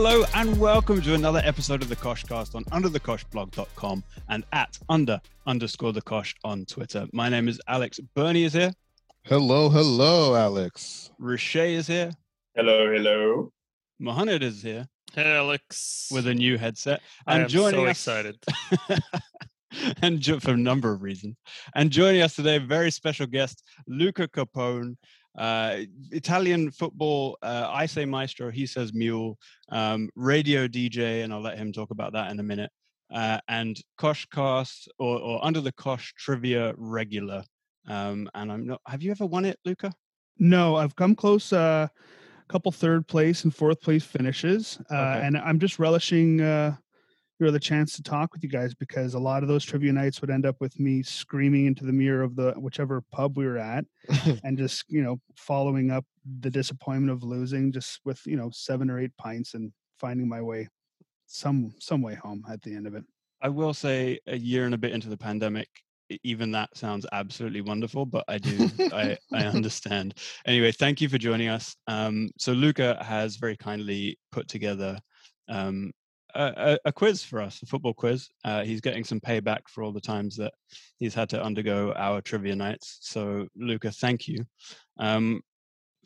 Hello and welcome to another episode of the Koshcast on underthekoshblog.com and at under underscore the Kosh on Twitter. My name is Alex. Bernie is here. Hello, hello, Alex. Rashay is here. Hello, hello. Mohammed is here Hey, Alex. with a new headset. I am joining so us excited. and jo- for a number of reasons. And joining us today, very special guest, Luca Capone, uh, Italian football, uh, I say maestro, he says mule, um, radio DJ, and I'll let him talk about that in a minute. Uh, and Koshcast or, or Under the Kosh Trivia regular. Um, and I'm not, have you ever won it, Luca? No, I've come close. Uh, a couple third place and fourth place finishes, uh, Okay. and I'm just relishing the chance to talk with you guys because a lot of those trivia nights would end up with me screaming into the mirror of the whichever pub we were at, and just you know following up the disappointment of losing just with you know seven or eight pints and finding my way some some way home at the end of it. I will say a year and a bit into the pandemic, even that sounds absolutely wonderful, but I do, I, I understand. Anyway, thank you for joining us. Um, so Luca has very kindly put together um, a, a, quiz for us, a football quiz. Uh, he's getting some payback for all the times that he's had to undergo our trivia nights. So Luca, thank you. Um,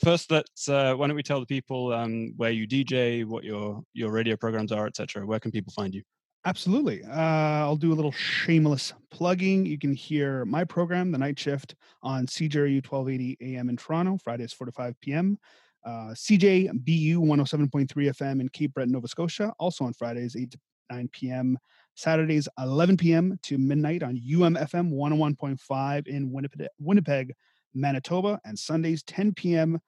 first, let's, uh, why don't we tell the people um, where you DJ, what your, your radio programs are, etc. Where can people find you? Absolutely. Uh, I'll do a little shameless plugging. You can hear my program, The Night Shift, on CJRU 1280 AM in Toronto, Fridays 4 to 5 p.m. Uh, CJBU 107.3 FM in Cape Breton, Nova Scotia, also on Fridays 8 to 9 p.m. Saturdays 11 p.m. to midnight on UMFM 101.5 in Winnipeg, Winnipeg, Manitoba, and Sundays 10 p.m.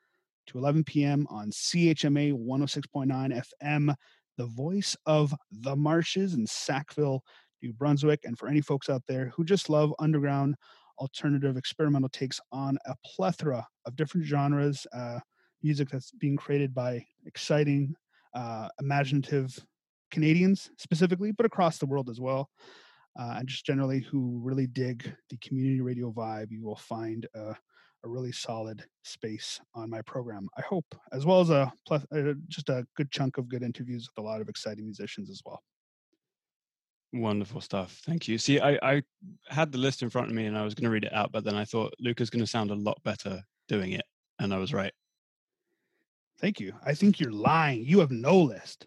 to 11 p.m. on CHMA 106.9 FM the voice of the marshes in Sackville, New Brunswick. And for any folks out there who just love underground alternative experimental takes on a plethora of different genres, uh, music that's being created by exciting, uh, imaginative Canadians specifically, but across the world as well. Uh, and just generally who really dig the community radio vibe, you will find uh, a really solid space on my program. I hope, as well as a plus, uh, just a good chunk of good interviews with a lot of exciting musicians as well. Wonderful stuff. Thank you. See, I, I had the list in front of me and I was going to read it out, but then I thought Luca's going to sound a lot better doing it. And I was right. Thank you. I think you're lying. You have no list.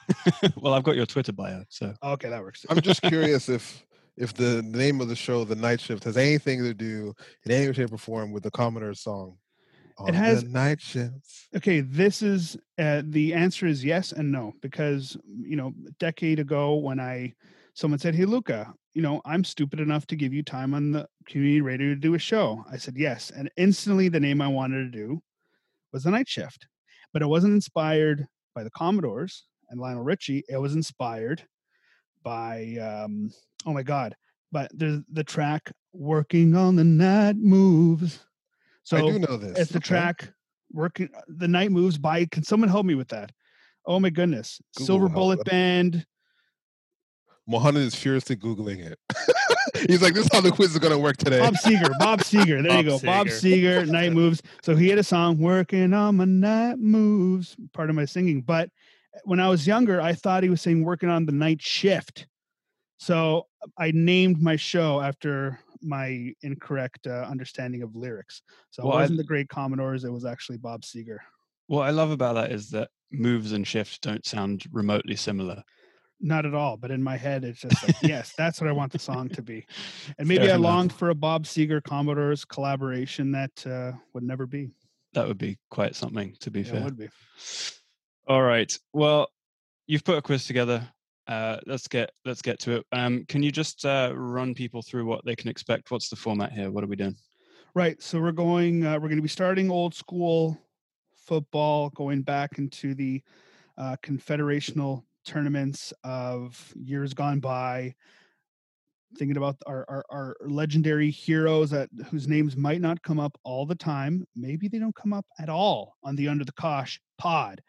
well, I've got your Twitter bio. So Okay, that works. I'm just curious if if the name of the show, The Night Shift, has anything to do in any way, shape, or form with the Commodores' song. On has- the night shifts. okay this is uh, the answer is yes and no because you know a decade ago when i someone said hey luca you know i'm stupid enough to give you time on the community radio to do a show i said yes and instantly the name i wanted to do was the night shift but it wasn't inspired by the commodores and lionel richie it was inspired by um oh my god but there's the track working on the night moves so I do know this. it's the Okay. track working the night moves by can someone help me with that oh my goodness Google silver bullet us. band Mohammed is furiously Googling it. He's like, this is how the quiz is going to work today. bob seger bob seger there you Bob go bob Seger. seger night moves so he had a song working on my night moves part of my singing but when i was younger i thought he was saying working on the night shift so i named my show after my incorrect uh, understanding of lyrics so Well, it wasn't the great commodores it was actually bob seger what I love about that is that moves and shifts don't sound remotely similar. Not at all, but in my head, it's just like, yes, that's what I want the song to be. And maybe Fair I enough. longed for a Bob Seger Commodores collaboration that uh, would never be. That would be quite something, to be Yeah, it fair. would be. All right. Well, you've put a quiz together. Uh, let's get let's get to it. Um, can you just uh, run people through what they can expect? What's the format here? What are we doing? Right. So we're going, uh, we're going to be starting old school football, going back into the uh, confederational tournaments of years gone by. Thinking about our, our, our legendary heroes that whose names might not come up all the time. Maybe they don't come up at all on the Under the Kosh pod.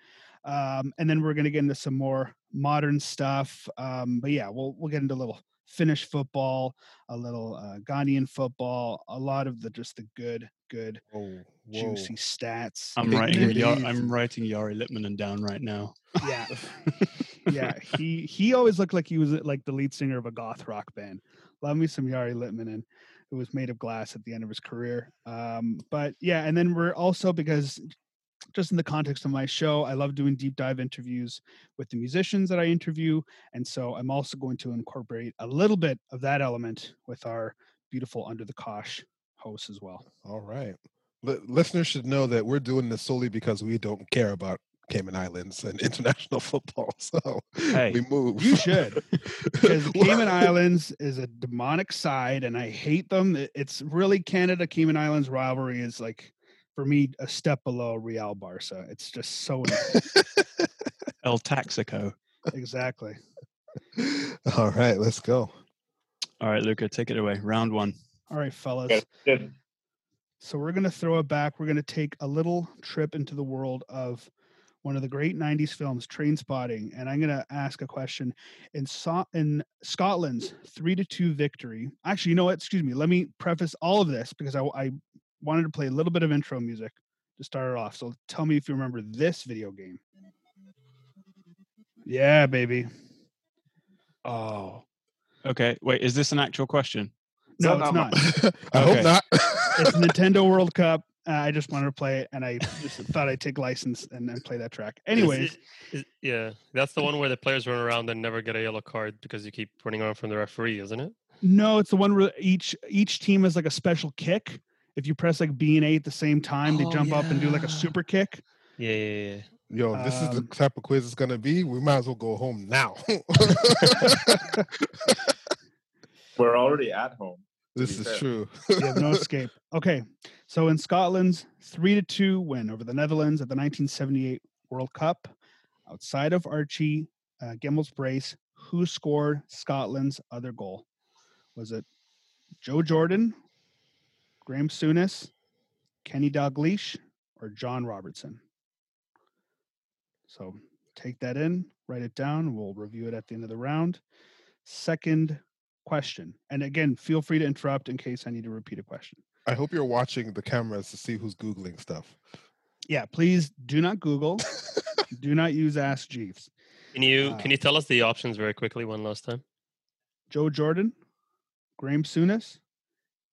Um, and then we're going to get into some more modern stuff. Um, but yeah, we'll we'll get into a little Finnish football, a little uh, Ghanaian football, a lot of the just the good good, Whoa, whoa. juicy stats. I'm writing. it I'm writing Jari Litmanen down right now. Yeah, yeah. He he always looked like he was like the lead singer of a goth rock band. Love me some Jari Litmanen, who was made of glass at the end of his career. Um, but yeah, and then we're also because just in the context of my show, I love doing deep dive interviews with the musicians that I interview, and so I'm also going to incorporate a little bit of that element with our beautiful Under the Kosh hosts as well. All right. Li- listeners should know that we're doing this solely because we don't care about Cayman Islands and international football. So Hey, we move. You should. because the Cayman Islands is a demonic side, and I hate them. It's really Canada Cayman Islands rivalry is like for me a step below Real Barca. It's just so El Taxico. exactly. All right, let's go. All right, Luca, take it away. Round one. All right, fellas. Okay, good. So we're gonna throw it back. We're gonna take a little trip into the world of one of the great '90s films, Train Spotting, and I'm gonna ask a question. In so- in Scotland's three to two victory. Actually, you know what? Excuse me. Let me preface all of this because I, I wanted to play a little bit of intro music to start it off. So tell me if you remember this video game. Yeah, baby. Oh. Okay. Wait, is this an actual question? No, No, it's no, not. I Okay. hope not. It's Nintendo World Cup. Uh, I just wanted to play it, and I just thought I'd take license and, and play that track. Is Anyways, it- is- yeah, that's the one where the players run around and never get a yellow card because you keep running around from the referee, isn't it? No, it's the one where each each team has like a special kick. If you press like B and A at the same time, they Oh, jump up and do like a super kick. Yeah, yeah, yeah. Yo, if this is the Um, type of quiz it's gonna be, we might as well go home now. We're already at home. This is fair. true. You have no escape. Okay, so in Scotland's three to two win over the Netherlands at the 1978 World Cup, outside of Archie uh, Gemmill's brace, who scored Scotland's other goal? Was it Joe Jordan, Graham Souness, Kenny Dalglish, or John Robertson? So take that in, write it down. We'll review it at the end of the round. Second question. And again, feel free to interrupt in case I need to repeat a question. I hope you're watching the cameras to see who's googling stuff. Yeah, please do not Google. do not use Ask Jeeves. Can you Uh, can you tell us the options very quickly one last time? Joe Jordan, Graham Souness,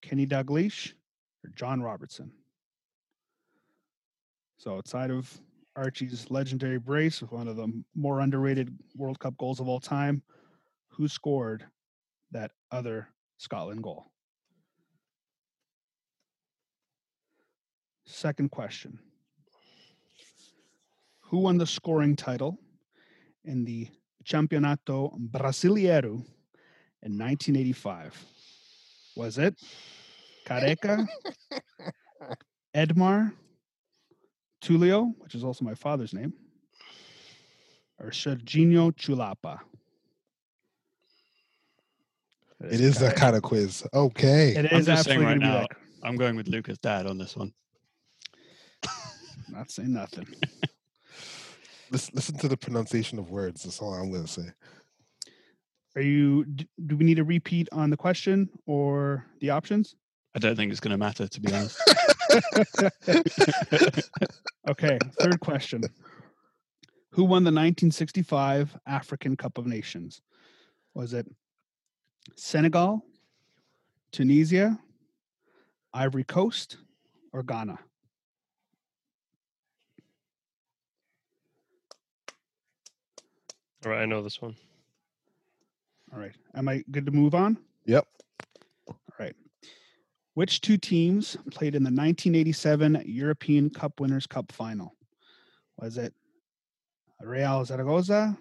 Kenny Dalglish, or John Robertson. So outside of Archie's legendary brace with one of the more underrated World Cup goals of all time, who scored that other Scotland goal? Second question. Who won the scoring title in the Campeonato Brasileiro in 1985? Was it Careca, Edmar, Tulio, which is also my father's name, or Serginho Chulapa? It is that kind of quiz. Okay. It I'm is just saying right gonna now, that. I'm going with Luca's dad on this one. Not saying nothing. Listen, listen to the pronunciation of words. That's all I'm gonna say. Are you? Do we need a repeat on the question or the options? I don't think it's going to matter, to be honest. Okay, third question. Who won the 1965 African Cup of Nations? Was it Senegal, Tunisia, Ivory Coast, or Ghana? All right, I know this one. All right. Am I good to move on? Yep. All right. Which two teams played in the 1987 European Cup Winners' Cup final? Was it Real Zaragoza,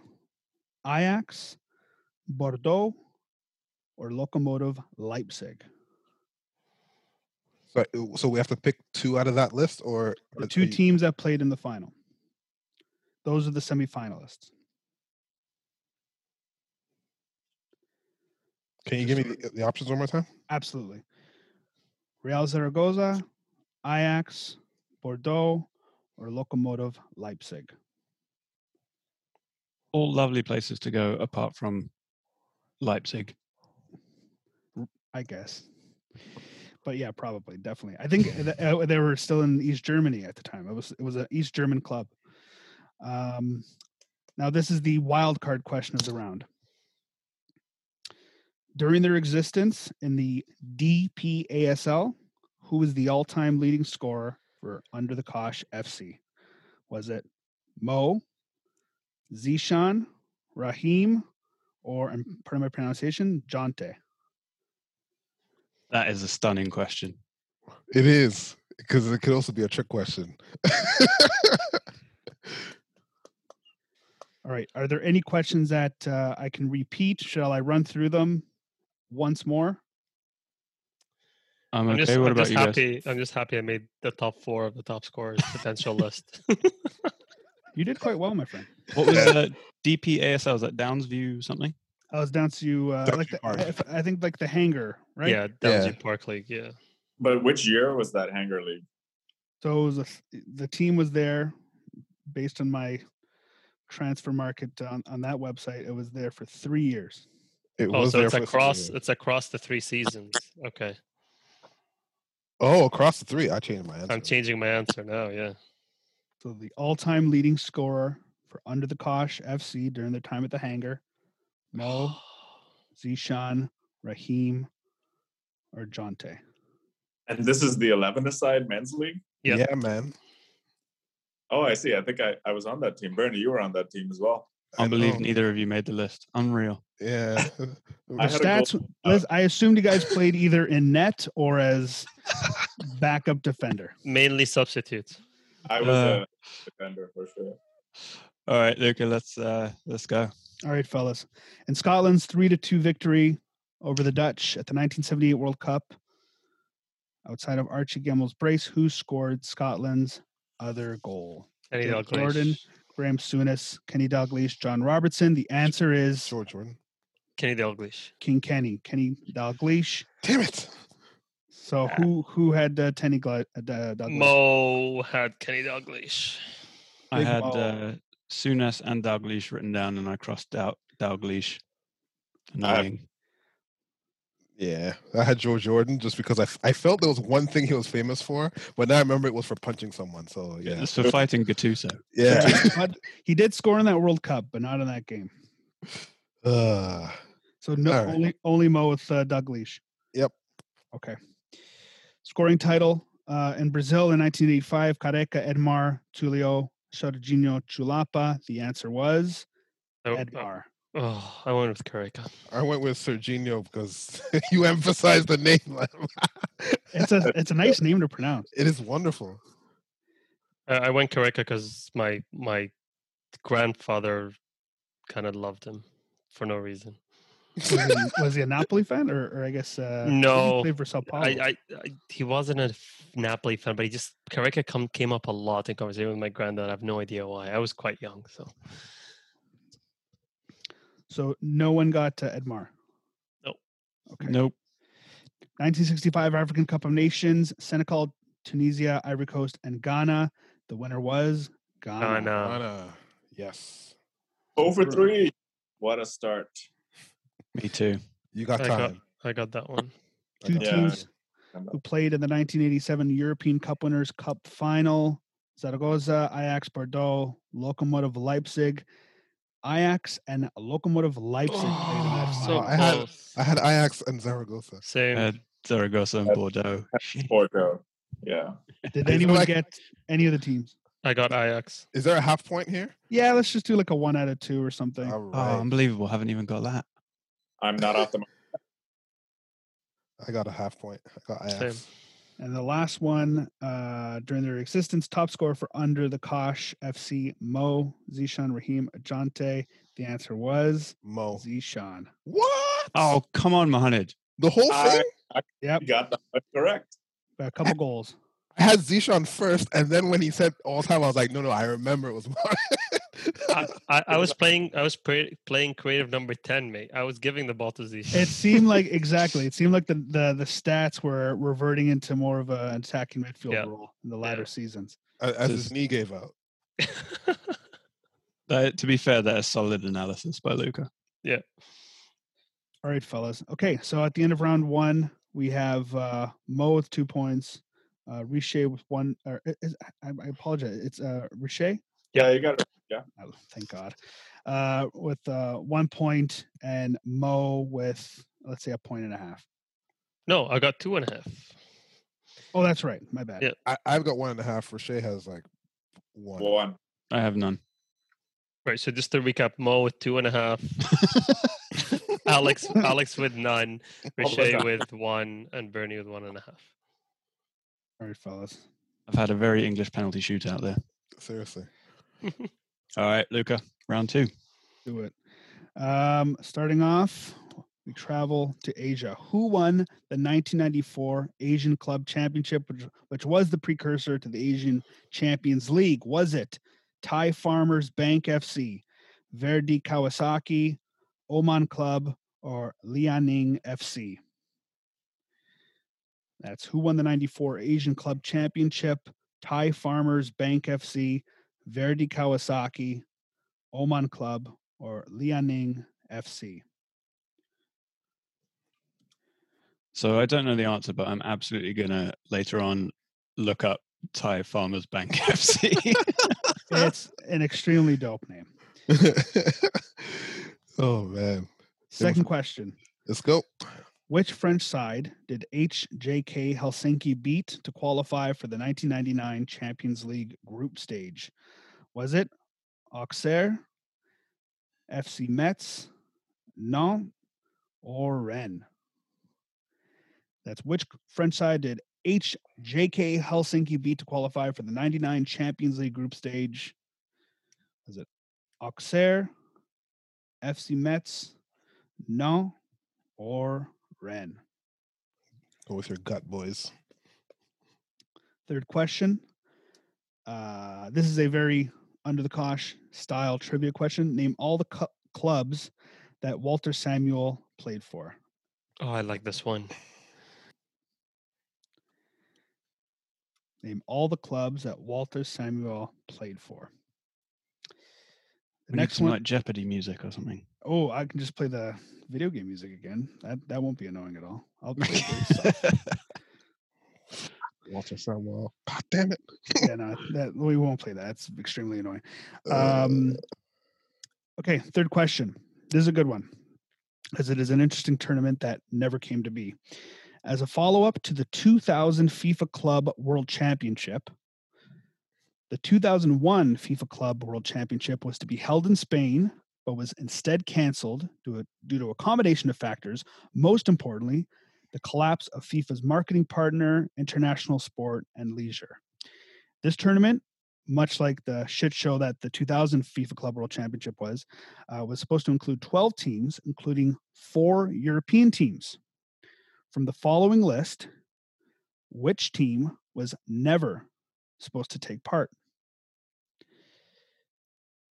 Ajax, Bordeaux, or Lokomotiv Leipzig? So, uh, so we have to pick two out of that list, or The two you- teams that played in the final. Those are the semifinalists. Can you give me the, uh, the options one more time? Absolutely. Real Zaragoza, Ajax, Bordeaux, or Lokomotiv Leipzig. All lovely places to go apart from Leipzig. I guess. but yeah, probably, definitely. I think th- uh, they were still in East Germany at the time. It was it was an East German club. Um, now this is the wild card question of the round. During their existence in the DPASL, who was the all-time leading scorer for Under the Kosh FC? Was it Mo, Zishan, Rahim, or and pardon my pronunciation, Jonte? That is a stunning question. It is because it could also be a trick question. All right. Are there any questions that uh, I can repeat? Shall I run through them once more? I'm I'm just, what I'm about just you guys? happy. I'm just happy I made the top four of the top scorers potential list. You did quite well, my friend. What was uh, DPASL? Was that Downsview something? I was down to uh, like the, Park. I, I think like the hangar, right? Yeah, Downsview Park League. Yeah. But which year was that Hanger League? So it was a, the team was there based on my transfer market on, on that website. It was there for three years. It Oh, was so there it's for across. six years. It's across the three seasons. Okay, Oh, across the three. I changed my answer. I'm changing my answer now. Yeah. So the all-time leading scorer for Under the Kosh FC during their time at the hangar, Mo, Zishan, Rahim, or Jonte. And this is the 11 side men's league? Yep. Yeah, man. Oh, I see. I think I, I was on that team. Bernie, you were on that team as well. I I believe know. neither of you made the list. Unreal. Yeah. I The had a goal- stats. Liz, I assumed you guys played either in net or as backup defender. Mainly substitutes. I was Uh, a defender for sure. All right, Luca, let's uh let's go. All right, fellas. In Scotland's three to two victory over the Dutch at the 1978 World Cup, outside of Archie Gemmill's brace, who scored Scotland's other goal? Kenny Dalglish. Jordan. Graham Souness, Kenny Dalglish, John Robertson. The answer is George Jordan. Kenny Dalglish. King Kenny, Kenny Dalglish. Damn it. So Ah. who who had uh, Tenny Gla- uh, Da- Dalglish? Mo had Kenny Dalglish. I Big had uh, Souness and Dalglish written down, and I crossed out Dalglish. I- Annoying. Yeah, I had George Jordan just because I, I felt there was one thing he was famous for, but now I remember it was for punching someone. So yeah, It's for fighting Gattuso. yeah. But he did score in that World Cup, but not in that game. uh, So no, All right. only only Mo with uh, Dalglish. Yep. Okay. Scoring title uh, in Brazil in 1985, Careca, Edmar, Tulio, Jorginho, Chulapa. The answer was Oh, Edmar. oh, I went with Careca. I went with Serginho because you emphasized the name. It's a it's a nice name to pronounce. it is wonderful. I I went Careca because my my grandfather kind of loved him for no reason. Was he, was he a Napoli fan, or, or I guess uh, he No, played for Sao Paulo? I, I, I he wasn't a Napoli fan, but he just Careca come came up a lot in conversation with my granddad. I have no idea why. I was quite young, so so no one got uh, Edmar. Nope. Okay. Nope. 1965 African Cup of Nations, Senegal, Tunisia, Ivory Coast, and Ghana. The winner was Ghana. Ghana. Anna, yes, Over three. What a start. Me too. you got I got. I got that one. Two Yeah. teams who played in the 1987 European Cup Winners' Cup final. Zaragoza, Ajax, Bordeaux, Lokomotiv Leipzig. Ajax and Lokomotiv Leipzig played in that Oh, so I had- close. I had Ajax and Zaragoza. Same. I had Zaragoza and Uh, Bordeaux. Yeah. Did anyone like- get any of the teams? I got Ajax. Is there a half point here? Yeah, let's just do like a one out of two or something. All Oh, right, unbelievable. Haven't even got that. I'm not off the mark. I got a half point. I got Ajax. Same. And the last one uh, during their existence, top score for Under the Kosh FC, Mo Zishan Rahim Ajante. The answer was Mo. Zishan. What? Oh, come on, Mohamed. the whole I- thing. Yep, got that correct. by a couple goals. I had Zishan first, and then when he said all time, I was like, no, no, I remember it was. I, I, I was playing. I was pre- playing creative number ten, mate. I was giving the ball to Z. It seemed like exactly. It seemed like the the, the stats were reverting into more of an attacking midfield Yeah. role in the latter seasons. as as his knee gave out. That, to be fair, that is solid analysis by Luca. Yeah. All right, fellas. Okay, so at the end of round one, We have uh, Mo with two points, uh, Riche with one. Or i- is, I, I apologize. It's uh, Riche. Yeah, you got it. Yeah. Oh, thank God. Uh, with uh, one point, and Mo with let's say a point and a half. No, I got two and a half. Oh, that's right. My bad. Yeah. I, I've got one and a half. Roche has like one. One. I have none. Right. So just to recap, Mo with two and a half, Alex Alex with none, Almost with one, and Bernie with one and a half. All right, fellas. I've had a very English penalty shootout there. Seriously. All right, Luca, round two. Do it. Um, starting off, we travel to Asia. Who won the 1994 Asian Club Championship, which, which was the precursor to the Asian Champions League? Was it Thai Farmers Bank FC, Verdy Kawasaki, Oman Club, or Liaoning FC? That's who won the 94 Asian Club Championship, Thai Farmers Bank FC, Verdy Kawasaki, Oman Club, or Liaoning FC. So I don't know the answer, but I'm absolutely gonna later on look up Thai Farmers Bank FC. It's an extremely dope name. oh man. Second question. Let's go. Which French side did HJK Helsinki beat to qualify for the 1999 Champions League group stage? Was it Auxerre, FC Metz, Nantes, or Rennes? That's which French side did HJK Helsinki beat to qualify for the 99 Champions League group stage? Was it Auxerre, FC Metz, Nantes, or Rennes? Go with your gut, boys. Third question. Uh, this is a very under the cosh style trivia question. Name all the cu- clubs that Walter Samuel played for. Oh, I like this one. Name all the clubs that Walter Samuel played for. The we need next some one. like Jeopardy music or something. Oh, I can just play the video game music again. That that won't be annoying at all. I'll play it yourself. Walter Samuel. God damn it. yeah, no, that we won't play that. It's extremely annoying. Uh, Um, okay, third question. This is a good one, as it is an interesting tournament that never came to be. As a follow up to the 2000 FIFA Club World Championship, the 2001 FIFA Club World Championship was to be held in Spain, but was instead canceled due, to- due to a combination of factors. Most importantly, the collapse of FIFA's marketing partner, International Sport and Leisure. This tournament much like the shit show that the 2000 FIFA Club World Championship was, uh, was supposed to include 12 teams, including four European teams. From the following list, which team was never supposed to take part?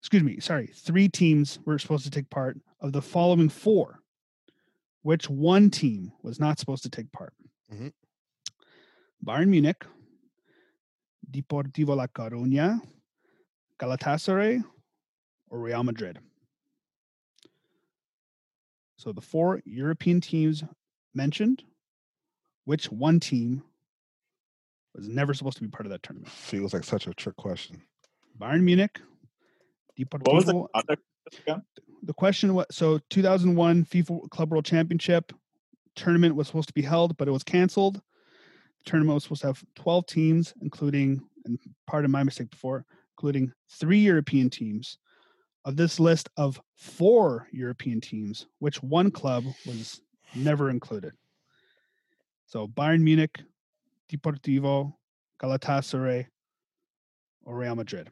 Excuse me, sorry, three teams were supposed to take part. Of the following four, which one team was not supposed to take part? Mhm. Bayern Munich, Deportivo La Coruña, Galatasaray, or Real Madrid. So the four European teams mentioned, which one team was never supposed to be part of that tournament? Feels like such a trick question. Bayern Munich, What was the Deportivo. context again? The question was so 2001 FIFA Club World Championship tournament was supposed to be held, but it was canceled. The tournament was supposed to have 12 teams, including, and part of my mistake before, including three European teams. Of this list of four European teams, which one club was never included. So Bayern Munich, Deportivo, Galatasaray, or Real Madrid.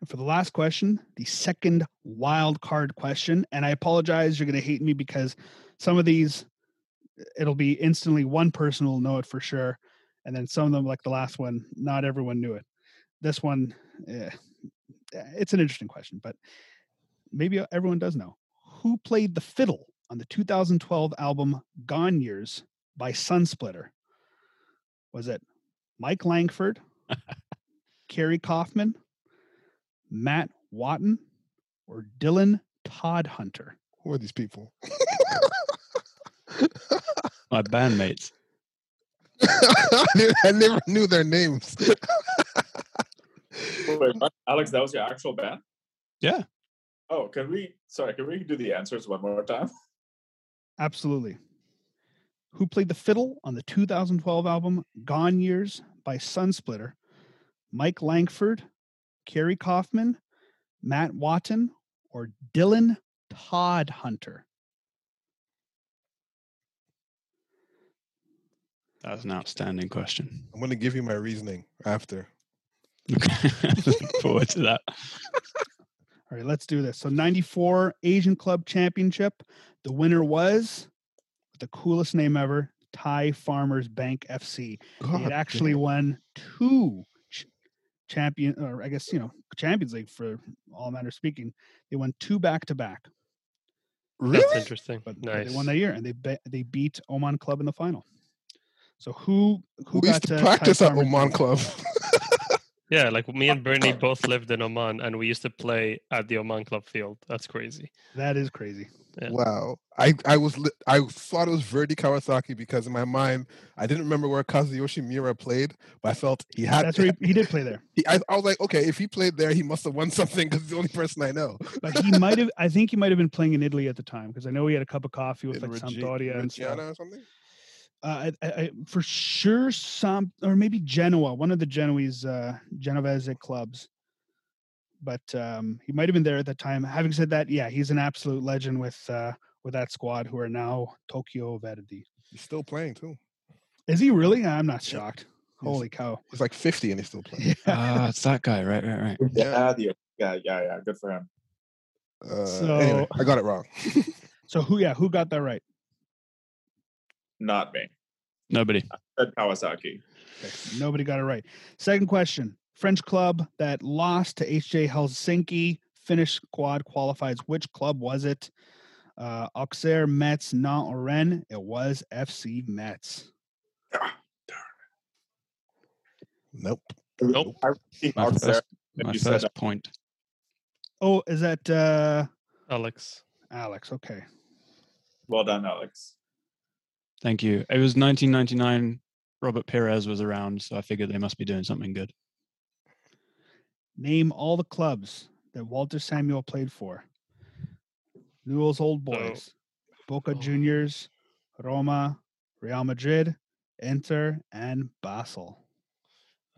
And for the last question, the second wild card question, and I apologize, you're going to hate me because some of these, it'll be instantly one person will know it for sure, and then some of them, like the last one, not everyone knew it. This one, eh, it's an interesting question, but maybe everyone does know. Who played the fiddle on the 2012 album Gone Years by Sunsplitter? Was it Mike Langford, Kerry Kaufman, Matt Watton, or Dylan Todd Hunter? Who are these people? My bandmates. I didn't- I never knew their names. Wait, what? Alex, that was your actual band? Yeah. Oh, can we? Sorry, can we do the answers one more time? Absolutely. Who played the fiddle on the 2012 album Gone Years by Sunsplitter? Mike Langford, Kerry Kaufman, Matt Watton, or Dylan Todd Hunter? That's an outstanding question. I'm going to give you my reasoning after. Okay. Looking forward to that. All right, let's do this. So 94 Asian Club Championship. The winner was the coolest name ever, Thai Farmers Bank FC. They had actually damn. won two ch- champion, or I guess you know, Champions League for all matter speaking. They won two back to back, That's Really? interesting. but but nice. they won that year and they be- they beat Oman Club in the final. So who who We used got to uh, practice at Oman Club. Yeah, like me and Bernie both lived in Oman, and we used to play at the Oman Club field. That's crazy. That is crazy. Yeah. Wow. I, I was I thought it was Verdy Kawasaki because in my mind I didn't remember where Kazuyoshi Miura played, but I felt he had. That's where he, he did play there, he- I, I was like, okay, if he played there, he must have won something because he's the only person I know. but he might have. I think he might have been playing in Italy at the time because I know he had a cup of coffee with In like Reggi- Sampdoria and stuff. Or something. Uh, I, I, for sure, some or maybe Genoa, one of the Genoese uh, Genovese clubs. But um, he might have been there at the time. Having said that, yeah, he's an absolute legend with uh, with that squad who are now Tokyo Verdy. He's still playing too. Is he really? I'm not Yeah. shocked. He's- Holy cow! He's like 50 and he's still playing. Yeah. Ah, it's that guy, right, right, right. Yeah. the- yeah, yeah, yeah. Good for him. Uh, anyway, So- I got it wrong. So who? Yeah, who got that right? Not me. Nobody. Said Kawasaki. Nobody got it right. Second question: French club that lost to HJ Helsinki Finnish squad qualifies. Which club was it? Uh, Auxerre, Metz, Nantes, or Rennes? It was FC Metz. Nope. Nope. My Auxerre, first, my you said first point. Oh, is that uh, Alex. Alex? Okay. well done, Alex. Thank you. It was 1999. Robert Pires was around, so I figured they must be doing something good. Name all the clubs that Walter Samuel played for. Newell's Old So- Boys, Boca Oh. Juniors, Roma, Real Madrid, Inter, and Basel.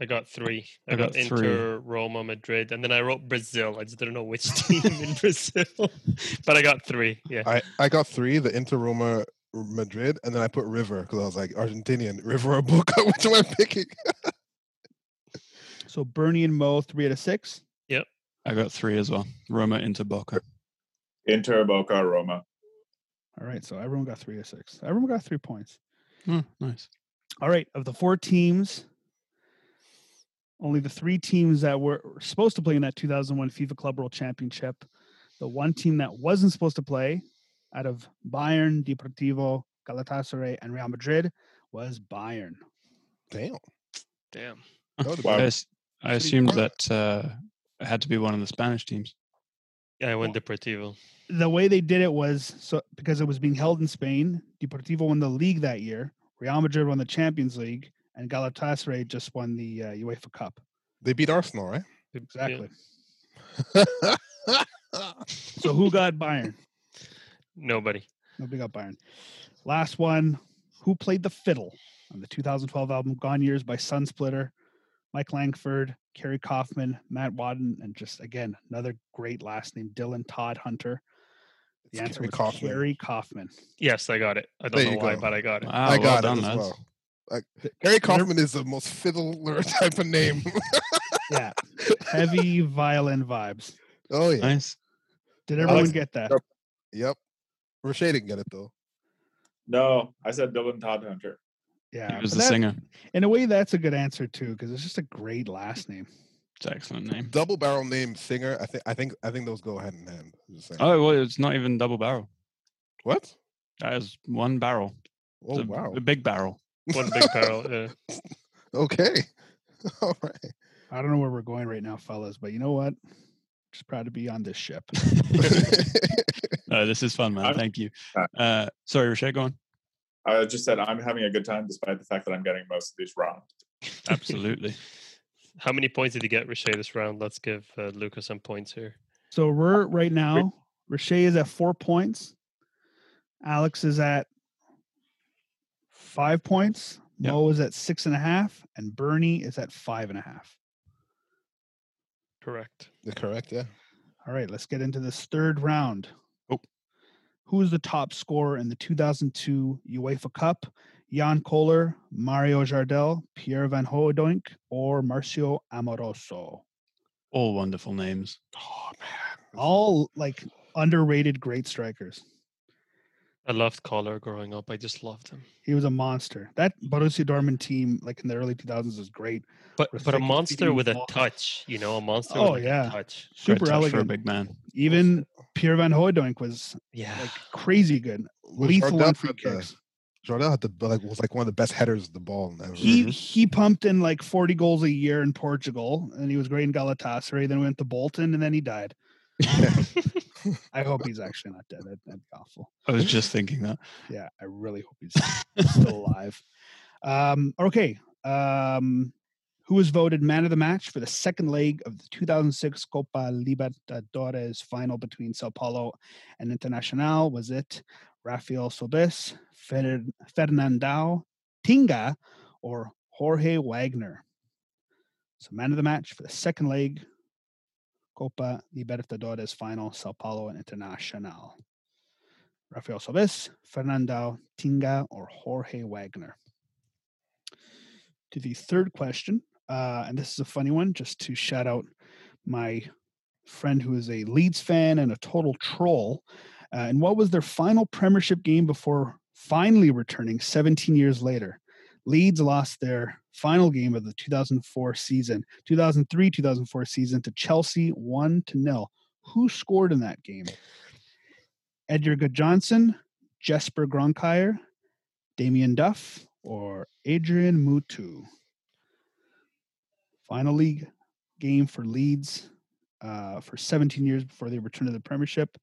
I got three. I, I got, got three. Inter, Roma, Madrid, and then I wrote Brazil. I just didn't know which team in Brazil, but I got three. Yeah. I, I got three, the Inter Roma Madrid, and then I put River because I was like, Argentinian, River or Boca, which am I picking? So Bernie and Mo, three out of six. Yep. I got three as well. Roma into Boca. Inter, Boca, Roma. All right, so everyone got three out of six. Everyone got three points. Oh, nice. All right, of the four teams, only the three teams that were supposed to play in that 2001 FIFA Club World Championship, the one team that wasn't supposed to play out of Bayern, Deportivo, Galatasaray, and Real Madrid was Bayern. Damn. Damn. That would've Wow. I, been- as- I assumed that uh, it had to be one of the Spanish teams. Yeah, I went Deportivo. The way they did it was so because it was being held in Spain, Deportivo won the league that year, Real Madrid won the Champions League, and Galatasaray just won the uh, UEFA Cup. They beat Arsenal, right? Exactly. So who got Bayern? Nobody. Nobody got Bayern. Last one. Who played the fiddle on the 2012 album Gone Years by Sunsplitter? Mike Langford, Kerry Kaufman, Matt Wadden, and just again another great last name, Dylan Todd Hunter. The It's answer Kerry was Kaufman. Kerry Kaufman. Yes, I got it. I don't There know why, go. but I got it. Wow, I got done, it as lads. well. Like Gary Kaufman is the most fiddler type of name. Yeah, heavy violin vibes. oh yeah. Nice. Did Alex- everyone get that? Yep. Rashay didn't get it though. No, I said Dylan Todd Hunter. Yeah, He was but the that- singer. In a way, that's a good answer too, because it's just a great last name. It's an excellent name. Double barrel name singer. I think I think I think those go hand in hand. I'm just saying. Oh, well, it's not even double barrel. what? That is one barrel. Oh a, wow. a big barrel. One big barrel. Yeah. Okay. All right. I don't know where we're going right now, fellas, but you know what? Just proud to be on this ship. No, this is fun, man. Thank you. Uh, Uh, sorry, Rochelle, go on. I just said I'm having a good time despite the fact that I'm getting most of these wrong. Absolutely. How many points did you get, Riche, this round? Let's give uh, Lucas some points here. So we're right now. Riche is at four points. Alex is at five points. Yep. Mo is at six and a half, and Bernie is at five and a half. Correct. You're correct, yeah. All right, let's get into this third round. Who is the top scorer in the 2002 UEFA Cup? Jan Koller, Mario Jardel, Pierre Van Hooydonk, or Marcio Amoroso? All wonderful names. Oh man. All like underrated great strikers. I loved Koller growing up. I just loved him. He was a monster. That Borussia Dortmund team, like in the early 2000s, was great. But With but a monster with a ball- touch, you know, a monster Oh, with like yeah. a touch. Great Super touch for a elegant. big man. Even Pierre Van Hooydonk was Yeah. like crazy good. Well, Lethal Jardel on free had the- kicks. Jardel had the like was like one of the best headers of the ball. Ever. He he pumped in like 40 goals a year in Portugal, and he was great in Galatasaray. Then went to Bolton, and then he died. I hope he's actually not dead. That'd, that'd be awful. I was just thinking that. Yeah, I really hope he's still alive. Um, okay. Um, who was voted man of the match for the second leg of the 2006 Copa Libertadores final between Sao Paulo and Internacional? Was it Rafael Sobis, Fer- Fernandao, Tinga, or Jorge Wagner? So, man of the match for the second leg, Copa Libertadores final, Sao Paulo and Internacional. Rafael Sobis, Fernando Tinga, or Jorge Wagner. To the third question, uh, and this is a funny one, just to shout out my friend who is a Leeds fan and a total troll. Uh, and what was their final Premiership game before finally returning 17 years later? Leeds lost their final game of the 2004 season, 2003 2004 season to Chelsea 1 to nil. Who scored in that game? Eidur Gudjohnsen, Jesper Gronkjaer, Damien Duff, or Adrian Mutu. Final league game for Leeds uh, for 17 years before they returned to the Premiership.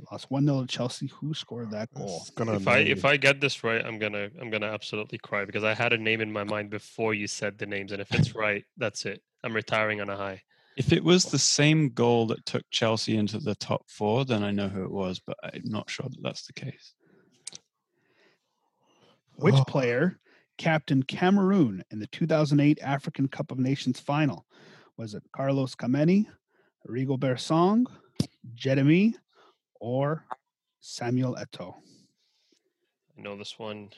They lost 1 0 to Chelsea. Who scored that goal? Gonna if I if. I get this right, I'm gonna I'm gonna absolutely cry because I had a name in my mind before you said the names, and if it's right, that's it. I'm retiring on a high. If it was the same goal that took Chelsea into the top four, then I know who it was, but I'm not sure that that's the case. Which Oh. player captained Cameroon in the 2008 African Cup of Nations final? Was it Carlos Kameni, Rigobert Song, Jeremy, or Samuel Eto'o? I know this one.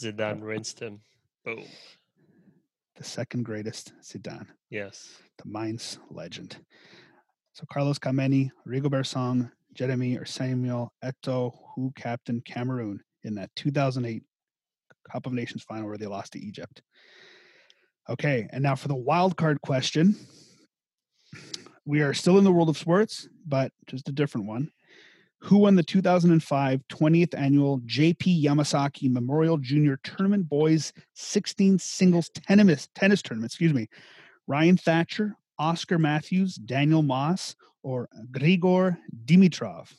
Zidan rinsed him. Boom. The second greatest Zidan, Yes. the Mainz legend. So Carlos Kameni, Rigobert Song, Jeremy, or Samuel Eto'o, who captained Cameroon in that 2008 Cup of Nations final where they lost to Egypt. Okay, and now for the wild card question. We are still in the world of sports, but just a different one. Who won the 2005 20th annual JP Yamasaki Memorial Junior Tournament Boys 16 Singles Tennis Tennis Tournament? Excuse me. Ryan Thatcher, Oscar Matthews, Daniel Moss, or Grigor Dimitrov?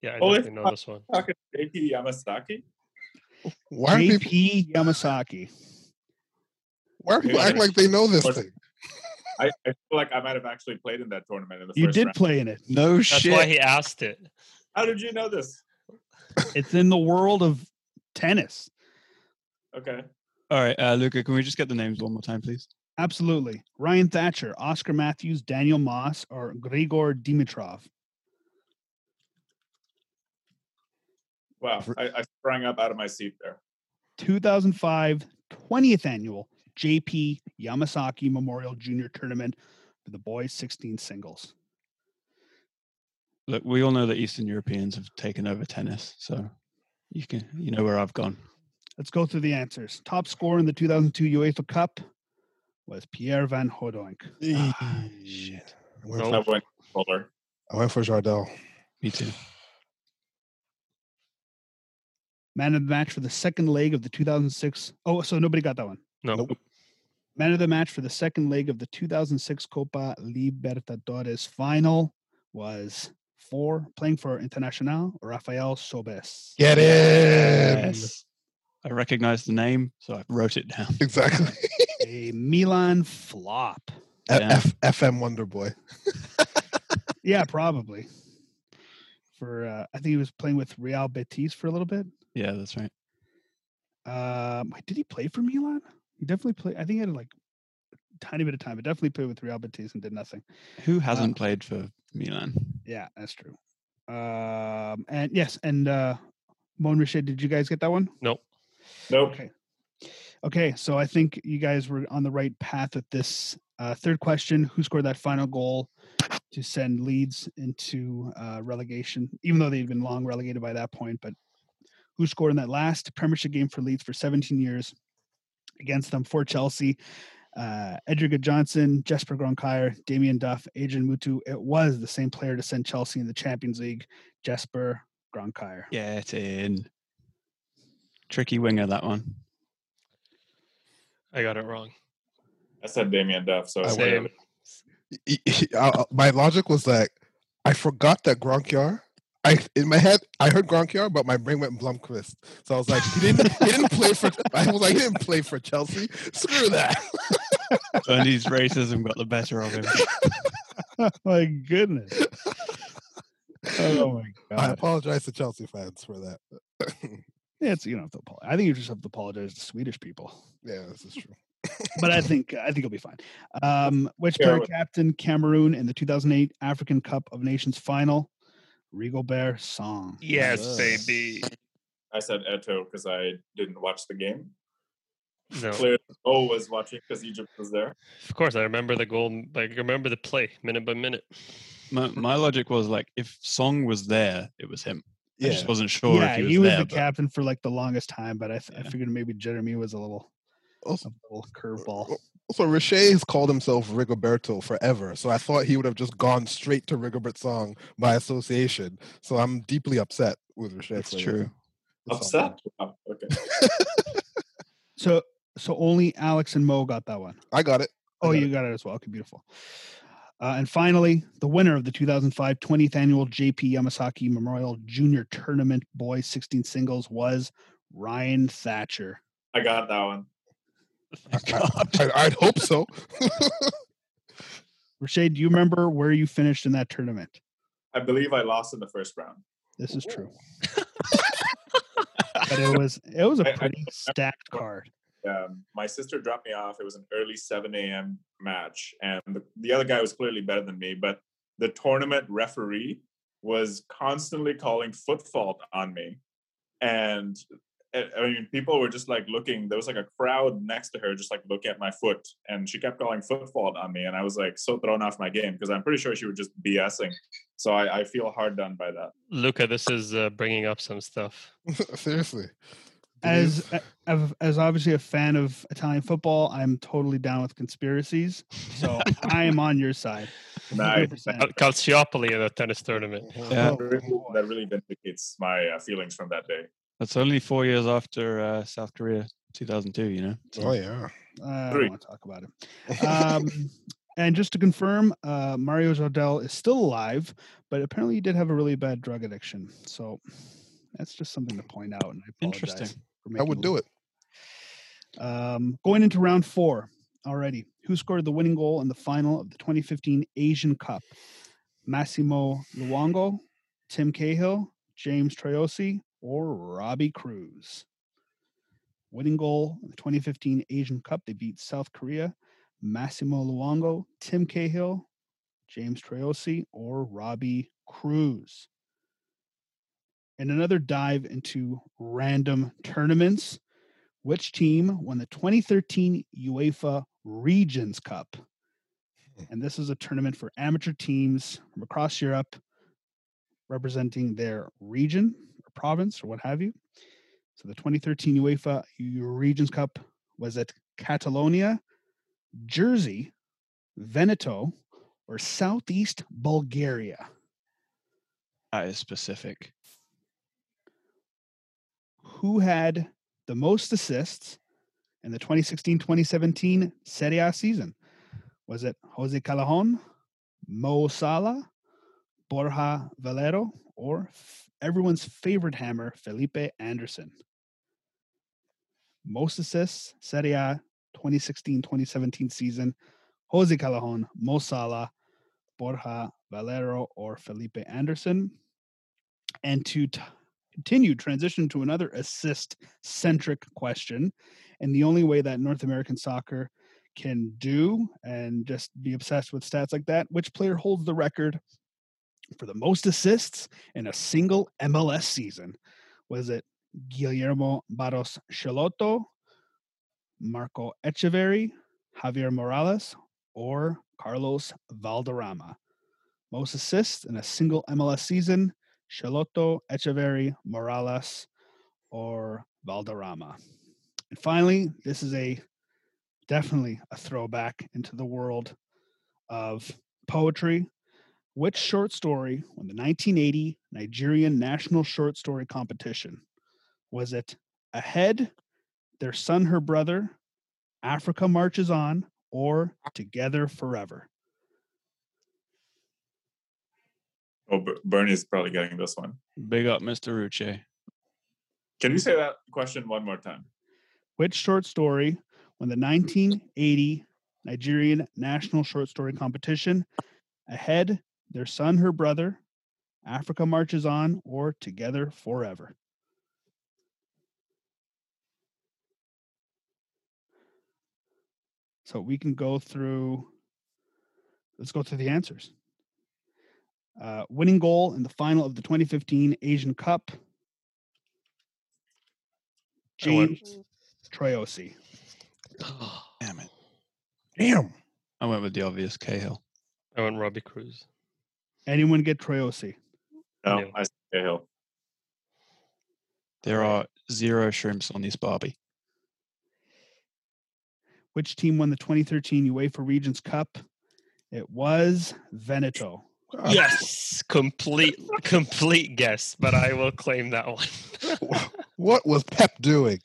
Yeah, I Oh, definitely know this one. Talking JP Yamasaki. Why are people, JP Yamasaki. why are people Yeah. acting like they know this thing? I, I feel like I might have actually played in that tournament in the You first did round. play in it. No That's shit. That's why he asked it. How did you know this? It's in the world of tennis. Okay. All right, uh, Luca, can we just get the names one more time, please? Absolutely. Ryan Thatcher, Oscar Matthews, Daniel Moss, or Grigor Dimitrov. Wow. I, I sprang up out of my seat there. 2005 20th annual JP Yamasaki Memorial Junior Tournament for the boys 16 singles. Look, we all know that Eastern Europeans have taken over tennis, so you can you know where I've gone. Let's go through the answers. Top scorer in the 2002 UEFA Cup was Pierre Van Hooydonk. Ah, shit. I went, Nope. I for, went I went for Jardel. Me too. Man of the match for the second leg of the 2006. Oh, so nobody got that one. No. Nope. Man of the match for the second leg of the 2006 Copa Libertadores final was for playing for Internacional, Rafael Sobis. Get in. Yes. I recognize the name, so I wrote it down. Exactly. A Milan flop. Yeah. F- FM Wonder Boy. Yeah, probably. For uh, I think he was playing with Real Betis for a little bit. Yeah, that's right. Um, wait, did he play for Milan? He definitely played. I think he had like a tiny bit of time, but definitely played with Real Betis and did nothing. Who hasn't played for Milan? Yeah, that's true. Um, and yes, and uh, Mon Richet, did you guys get that one? Nope. Nope. Okay. Okay, so I think you guys were on the right path with this. Uh, third question: Who scored that final goal to send Leeds into uh, relegation? Even though they'd been long relegated by that point, but who scored in that last Premiership game for Leeds for 17 years against them for Chelsea? Uh, Eidur Gudjohnsen, Jesper Gronkjaer, Damien Duff, Adrian Mutu. It was the same player to send Chelsea in the Champions League, Jesper Gronkjaer. Get in. Tricky winger, that one. I got it wrong. I said Damien Duff, so I. Same. Y- y- uh, my logic was like, I forgot that Gronkjaer. I in my head, I heard Gronkjaer, but my brain went Blomqvist. So I was like, he didn't. He didn't play for. I was like, he didn't play for Chelsea. Screw that. Bernie's racism got the better of him. my goodness. Oh my god. I apologize to Chelsea fans for that. Yeah, it's you don't have to apologize. I think you just have to apologize to Swedish people. yeah, this is true. But I think I think you'll be fine. Um, which Yeah, player what- captain Cameroon in the 2008 African Cup of Nations final? Rigobert Song. Yes, Yes. baby. I said Eto because I didn't watch the game. No, Clearly, O was watching because Egypt was there. of course I remember the goal. Like I remember the play minute by minute. My, my logic was like, if Song was there, it was him. I just wasn't sure yeah, if he was, he was there. the but- captain for like the longest time, but I, th- I figured maybe Jeremy was a little Also, a little curveball. Also Riche has called himself Rigoberto forever, so I thought he would have just gone straight to Rigobert song by association. So I'm deeply upset with Riche. That's true. the. Upset? Wow, okay. So so only Alex and Mo got that one. I got it. I Oh, got you it. got it as well. Okay, beautiful. Uh, and finally, the winner of the 2005 20th annual JP Yamasaki Memorial Junior Tournament Boys 16 Singles was Ryan Thatcher. I got that one. Thank I- God. I, I'd hope so. Rashad, do you remember where you finished in that tournament? I believe I lost in the first round. This is true. But it was it was a pretty don't stacked card. Um, my sister dropped me off. It was an early 7 a.m. match, and the, the other guy was clearly better than me. But the tournament referee was constantly calling foot fault on me, and I I mean, people were just like looking. There was like a crowd next to her, just like looking at my foot, and she kept calling foot fault on me, and I was like so thrown off my game because I'm pretty sure she was just BSing. So I, I feel hard done by that. Luca, this is uh, bringing up some stuff. Seriously. As a- as as obviously a fan of Italian football, I'm totally down with conspiracies. So I am on your side. Nice. 100%. Calciopoli in a tennis tournament. Yeah. That really- that really vindicates my uh, feelings from that day. That's only four years after uh, South Korea 2002, you know? So- Oh yeah. I don't want to talk about it. Um, and just to confirm, uh, Mario Jardel is still alive, but apparently he did have a really bad drug addiction. So that's just something to point out. And I apologize Interesting. For I would do it. Um, going into round four already. Who scored the winning goal in the final of the 2015 Asian Cup? Massimo Luongo, Tim Cahill, James Troisi, or Robbie Kruse? Winning goal in the 2015 Asian Cup. They beat South Korea. Massimo Luongo, Tim Cahill, James Troisi, or Robbie Kruse. And another dive into random tournaments. Which team won the 2013 UEFA Regions Cup? Hmm. And this is a tournament for amateur teams from across Europe representing their region province or what have you. So the 2013 UEFA Regions Cup was at Catalonia, Jersey, Veneto, or Southeast Bulgaria. That is specific. who had the most assists in the 2016-2017 Serie A season? Was it Jose Callejon, Mo Salah, Borja Valero, or everyone's favorite hammer, Felipe Anderson. Most assists, Serie A 2016-2017 season, Jose Callejon, Mo Salah, Borja Valero, or Felipe Anderson. And to t- continue, transition to another assist-centric question. And the only way that North American soccer can do and just be obsessed with stats like that, which player holds the record for the most assists in a single MLS season? Was it Guillermo Barros Schelotto, Marco Etcheverry, Javier Morales, or Carlos Valderrama? Most assists in a single MLS season, Schelotto, Etcheverry, Morales, or Valderrama. And finally, this is a definitely a throwback into the world of poetry. Which short story won the 1980 Nigerian National Short Story Competition? Was it Ahead, Their Son, Her Brother, Africa Marches On, or Together Forever? Oh, Ber- Bernie's probably getting this one. Big up, Mr. Ruche. Can you say that question one more time? Which short story won the 1980 Nigerian National Short Story Competition? Ahead, Their Son, Her Brother, Africa Marches On, or Together Forever? So we can go through, let's go through the answers. Uh, winning goal in the final of the 2015 Asian Cup. James Troisi. Damn it. Damn. I went with the obvious Cahill. I went Robbie Kruse. Anyone get Troisi? No, No. I say Cahill. There are zero shrimps on this Barbie. Which team won the 2013 UEFA Regions Cup? It was Veneto. God, Yes, complete complete guess, but I will claim that one. What was Pep doing?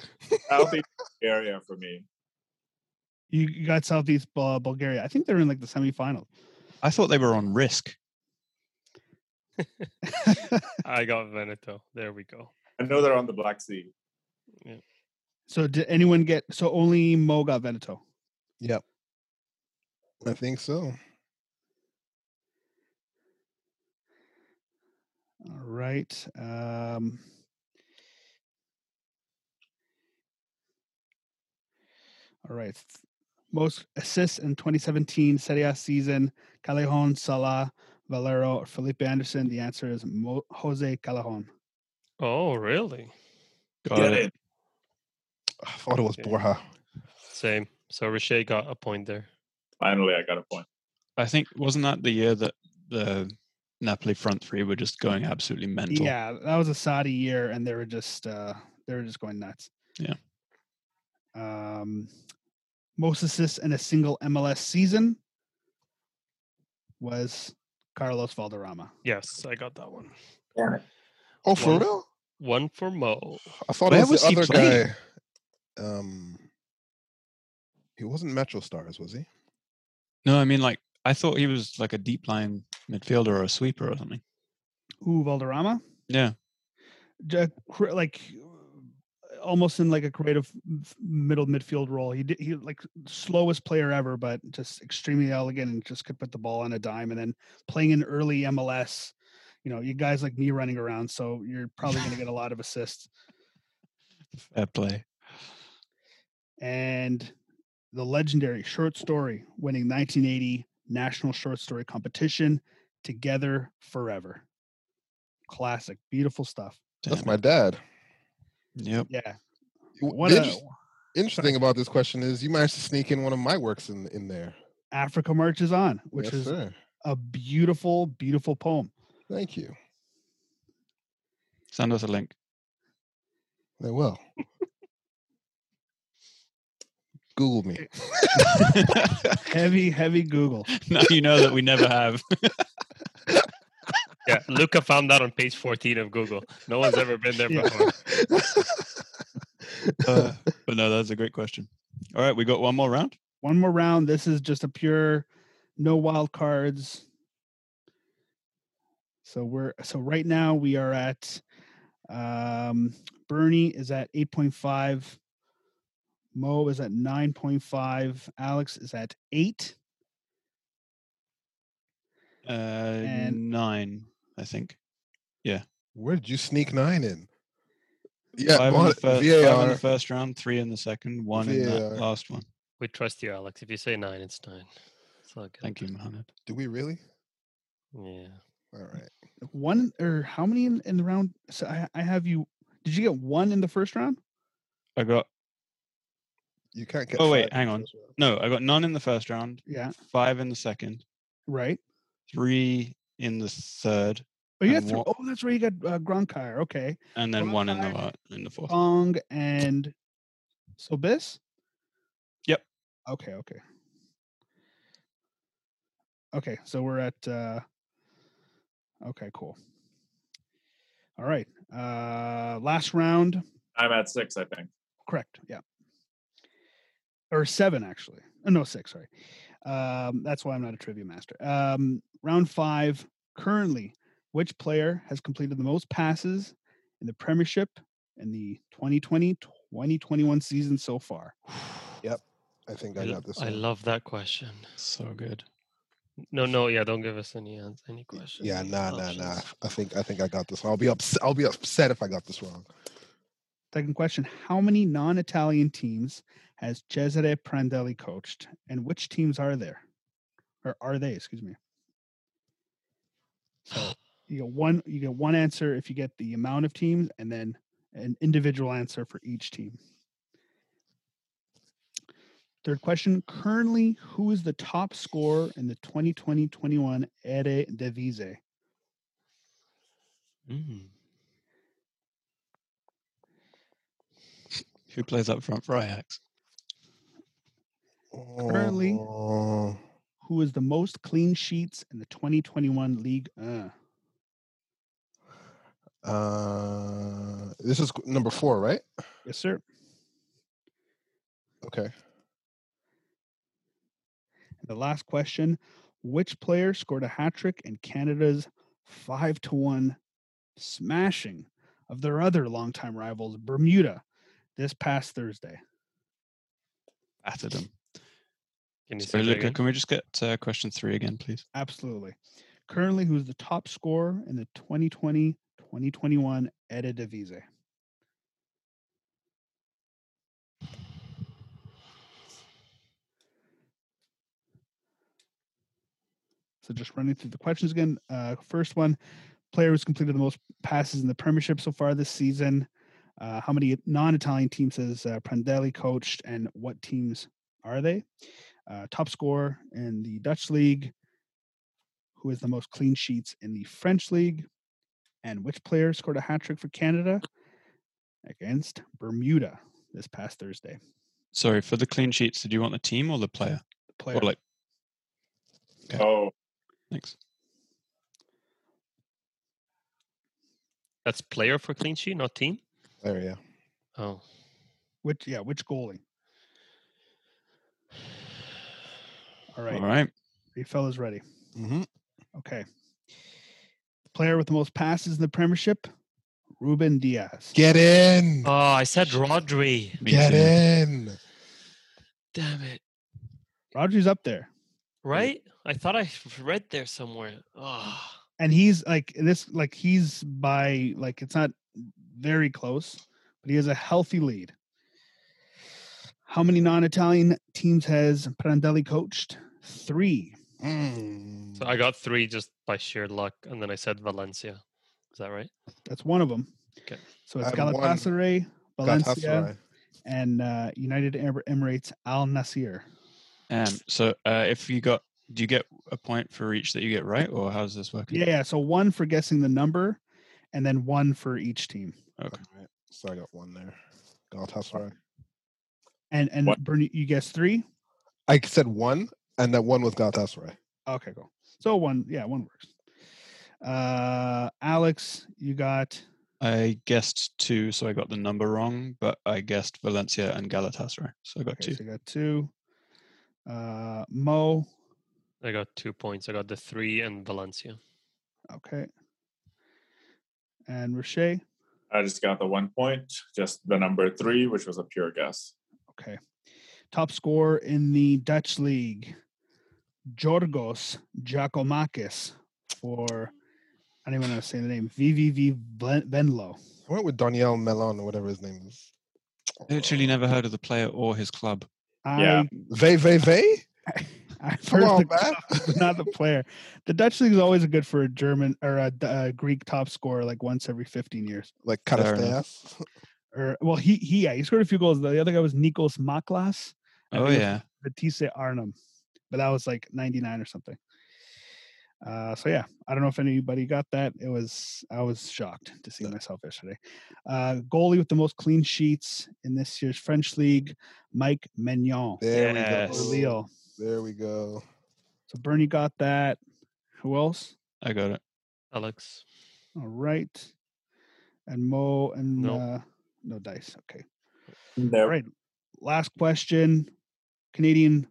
Southeast area for me. You, you got Southeast Bulgaria. I think they're in like the semifinal. I thought they were on risk. I got Veneto. There we go. I know they're on the Black Sea. Yeah. so did anyone get? So only Mo got Veneto. Yep. I think so. All right. Um, all right. Most assists in 2017 Serie A season: Callejon, Salah, Valero, or Felipe Anderson. The answer is Mo- Jose Callejon. Oh, really? Got Get it. it. I thought it was Okay. Borja. Same. So Richey got a point there. Finally, I got a point. I think wasn't that the year that the Napoli front three were just going absolutely mental? Yeah, that was a Sarri year, and they were just uh, they were just going nuts. Yeah. Um, most assists in a single MLS season was Carlos Valderrama. Yes, I got that one. Oh, for One- real? One for Mo. I thought Where it was was the other playing? guy. Um, he wasn't Metro Stars, was he? No, I mean like I thought he was like a deep line midfielder or a sweeper or something. Ooh, Valderrama, Yeah. Like almost in like a creative middle midfield role. He did he like slowest player ever, but just extremely elegant and just could put the ball on a dime. And then playing in early MLS, you know, you guys like me running around, so you're probably going to get a lot of assists. Fair play. and the legendary short story winning 1980 National Short Story Competition, Together Forever. Classic, beautiful stuff. That's Damn my dad. Yep. Yeah. What the a interesting thing about this question is you managed to sneak in one of my works in in there. Africa Marches On, which yes, is sir. a beautiful, beautiful poem. Thank you. Send us a link. They will. Google me. Eh heavy, heavy Google. now you know that we never have. Yeah, Luca found that on page 14 of Google. No one's ever been there before. Uh, but no, that's a great question. All right, we got one more round. One more round. This is just a pure no wild cards. So we're so right now we are at um Bernie is at 8.5. Mo is at 9.5. Alex is at 8. Uh, And- nine, I think. Yeah. Where did you sneak nine in? Yeah, five, in the first, five in the first round, three in the second, one in VAR. that last one. We trust you, Alex. If you say nine, it's nine. It's all good. Thank you, Mohammed. Do we really? Yeah. All right. One or how many in, in the round? So I, I have you. Did you get one in the first round? I got You can't get. Oh wait, hang on. no, I got none in the first round, Yeah. five in the second, Right. Three in the third, Oh, you got three. what- Oh, that's where You got uh, Gronkjaer. Okay. and then one in the Five. in the fourth. Ong and Sobis? Yep. Okay, okay. Okay, so we're at uh okay, cool. All right. Uh last round. I'm at six, I think. Correct. Yeah. Or seven, actually. Oh, no, six. Sorry. Um, that's why I'm not a trivia master. Um, round five. Currently, which player has completed the most passes in the Premiership in the 2020-2021 season so far? Yep. I think I I, got this. I one. love that question. So good. No, no, yeah, don't give us any any questions. Yeah, any nah, nah, nah. I think I think I got this. I'll be upset. I'll be upset if I got this wrong. Second question: How many non-Italian teams has Cesare Prandelli coached, and which teams are there, or are they? Excuse me. So you get one. You get one answer if you get the amount of teams, and then an individual answer for each team. Third question: Currently, who is the top scorer in the 2020-21 Eredivisie? Mm. Who plays up front for Ajax? Currently- Oh, Who is the most clean sheets in the 2021 league? Uh, uh, this is number four, right? yes, sir. Okay. And the last question Which player scored a hat trick in Canada's 5 to 1 smashing of their other longtime rivals, Bermuda, this past Thursday? Battered them. Can you Sorry, Luca, can we just get uh, question three again, please? Absolutely. Currently, who's the top scorer in the 2020 2021 Eredivisie? So just running through the questions again. Uh, first one, player who's completed the most passes in the Premiership so far this season. Uh, how many non-Italian teams has uh, Prandelli coached, and what teams are they? Uh, top scorer in the Dutch league. Who has the most clean sheets in the French league? And which player scored a hat trick for Canada against Bermuda this past Thursday? Sorry, for the clean sheets, did you want the team or the player? The player. Or like, Okay. Oh, thanks. That's player for clean sheet, not team. There, yeah. Oh, which yeah, which goalie? All right, All right. are you fellas ready? Mm-hmm. Okay. Player with the most passes in the Premiership, Ruben Dias. Get in. oh, I said Rodri. Me Get too. in. Damn it! Rodri's up there, Right? I thought I read there somewhere. Oh, and he's like this, like he's by like it's not very close, but he has a healthy lead. How many non-Italian teams has Prandelli coached? Three. Mm. so I got three just by sheer luck, and then I said Valencia. Is that right? That's one of them. Okay. So it's I had one. Galatasaray, Valencia, Galatasaray. and uh, United Arab Emirates Al Nasr. Um, so uh, if you got, do you get a point for each that you get right, or how's this working? Yeah, yeah. So one for guessing the number, and then one for each team. Okay. Alright, So I got one there. Galatasaray. And and What- Bernie, you guessed three. I said one, and that one was Galatasaray. Okay, cool. So one, yeah, one works. Uh, Alex, you got I guessed two, so I got the number wrong, but I guessed Valencia and Galatasaray, so I got okay, two. so you got two. Uh, Mo, I got two points. I got the three and Valencia. okay. And Roche. I just got the one point, just the number three, which was a pure guess. Okay. Top scorer in the Dutch league, Giorgos Giakoumakis for I don't even know how to say the name. VVV Ven- Venlo. I went with Daniel Melon or whatever his name is. Literally never heard of the player or his club. Yeah. Vey Vey Vey? I, I've Come heard on, the man. club, not the player. The Dutch league is always good for a German or a Greek top scorer, like once every 15 years. Like Fair enough. Catastas. Or well, he he yeah, he scored a few goals. The other guy was Nikos Machlas. Oh think it was yeah. Vitesse Arnhem, but that was like 99 or something. Uh, so yeah, I don't know if anybody got that. It was I was shocked to see myself yesterday. Uh, goalie with the most clean sheets in this year's French league, Mike Maignan There Yes. we go. Lille. There we go. So Bernie got that. Who else? I got it. Alex. All right, and Mo and No. uh, no dice. Okay. There. All right. Last question. Canadian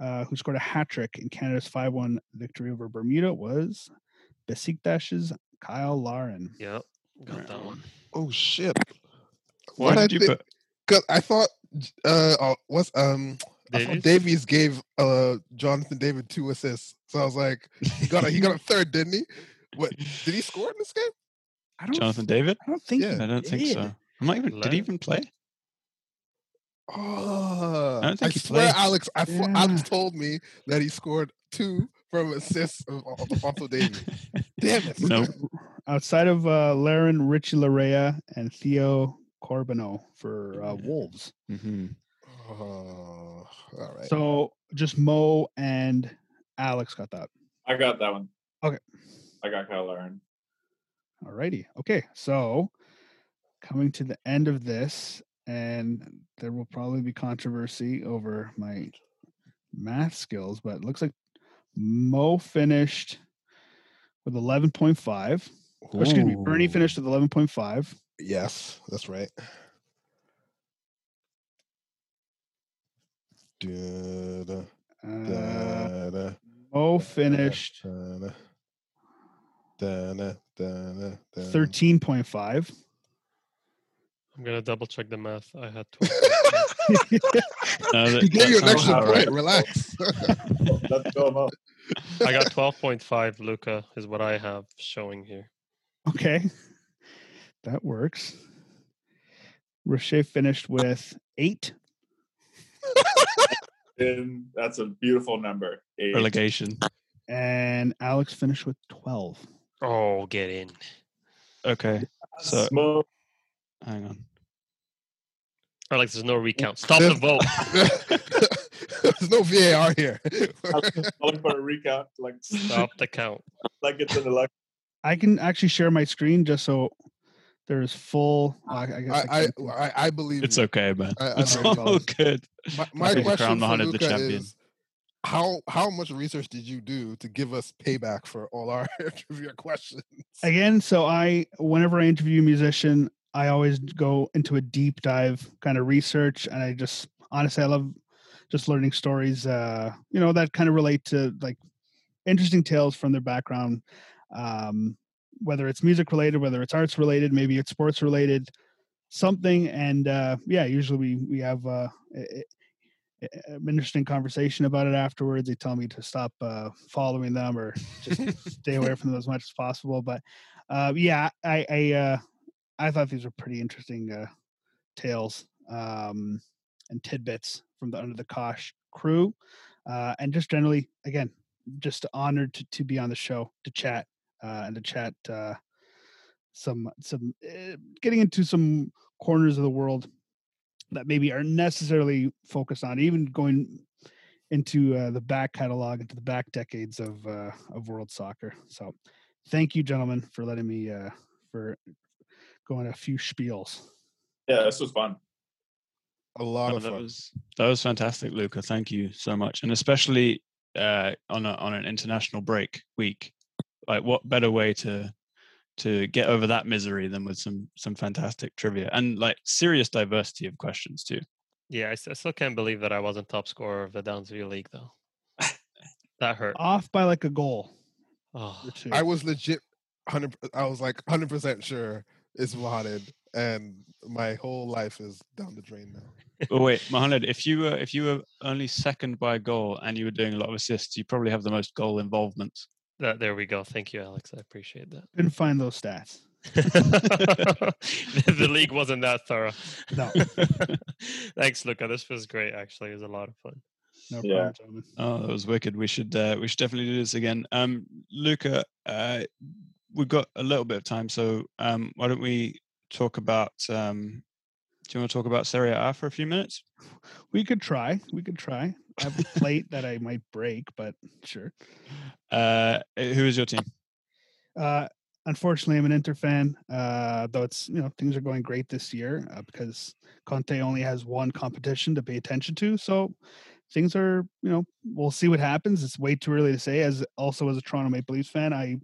uh, who scored a hat trick in Canada's 5 1 victory over Bermuda was Besiktas's Cyle Larin. Yep. Got that one. Oh shit. Why What I did you think- put? Cause I thought uh uh, what's um I thought Davies? Davies gave uh Jonathan David two assists. So I was like, he got a he got a third, didn't he? What did he score in this game? I don't, Jonathan David? I don't think Yeah. I don't think did. so. I'm not even. Did he even play? Oh, I don't think he swear, played. Alex. I thought Alex told me that he scored two from assists of of Alphonso Davies. Damn it! No. Outside of uh, Larin, Richie Laryea, and Theo Corbeanu for uh, Wolves. hmm Oh, Oh, all right. So just Mo and Alex got that. I got that one. Okay. I got Cyle Larin. All righty. Okay. So coming to the end of this, and there will probably be controversy over my math skills, but it looks like Mo finished with 11.5. Or excuse me, Bernie finished with 11.5. Yes, that's right. Da-da, Uh, da-da, Mo finished da-da, da-da, da-da, da-da. 13.5. I'm gonna double check the math. I had 12. No, that- He gave you that an extra point. right. Relax. Let's go, Mo. I got 12.5. Luca is what I have showing here. Okay. That works. Roche finished with eight. And that's a beautiful number. Eight. Relegation. And Alex finished with 12. Oh, get in. Okay. So Smoke. hang on. Alex, there's no recount. Stop the vote. There's no VAR here. Calling for a recount, like Stop the count. like it's an election. I can actually share my screen just so there's full. I, I guess I, I, can't I, I believe It's you. okay, man. I- I It's know all it's good. My, my Crown question for Mohammed the Luca champion. is how how much research did you do to give us payback for all our trivia questions? again so i whenever i interview a musician i always go into a deep dive kind of research and i just honestly i love just learning stories uh you know that kind of relate to like interesting tales from their background um whether it's music related whether it's arts related maybe it's sports related something. And uh yeah usually we we have uh a- a- an interesting conversation about it afterwards. They tell me to stop uh following them or just stay away from them as much as possible. But uh, yeah, I I, uh, I thought these were pretty interesting uh, tales um, and tidbits from the Under the Kosh crew, uh, and just generally, again, just honored to, to be on the show to chat uh, and to chat uh, some some uh, getting into some corners of the world that maybe aren't necessarily focused on, even going into uh, the back catalog, into the back decades of uh, of world soccer. So thank you gentlemen for letting me uh for going a few spiels Yeah, this was fun. A lot Oh, of that fun. was that was fantastic, Luca. Thank you so much, and especially uh, on a, on an international break week. Like, what better way to to get over that misery than with some some fantastic trivia and like serious diversity of questions too. Yeah, I still can't believe that I wasn't top scorer of the Downsview League, though. that hurt. off by like a goal Oh. I was legit. hundred. I was like hundred percent sure it's Mohamed, and my whole life is down the drain now. oh wait, Mohamed, if you were if you were only second by a goal and you were doing a lot of assists, you probably have the most goal involvement. That, there we go. Thank you, Alex. I appreciate that. Couldn't find those stats. the, the league wasn't that thorough. No. Thanks, Luca. This was great. Actually, it was a lot of fun. No Yeah. problem, gentlemen. Oh, that was wicked. We should uh, we should definitely do this again. Um, Luca, uh, we've got a little bit of time, so um, why don't we talk about? Um, do you want to talk about Serie A for a few minutes? We could try. We could try. I have a plate that I might break, but sure. Uh, who is your team? Uh, unfortunately, I'm an Inter fan. Uh, though it's you know things are going great this year uh, because Conte only has one competition to pay attention to. So things are you know we'll see what happens. It's way too early to say. As also as a Toronto Maple Leafs fan, I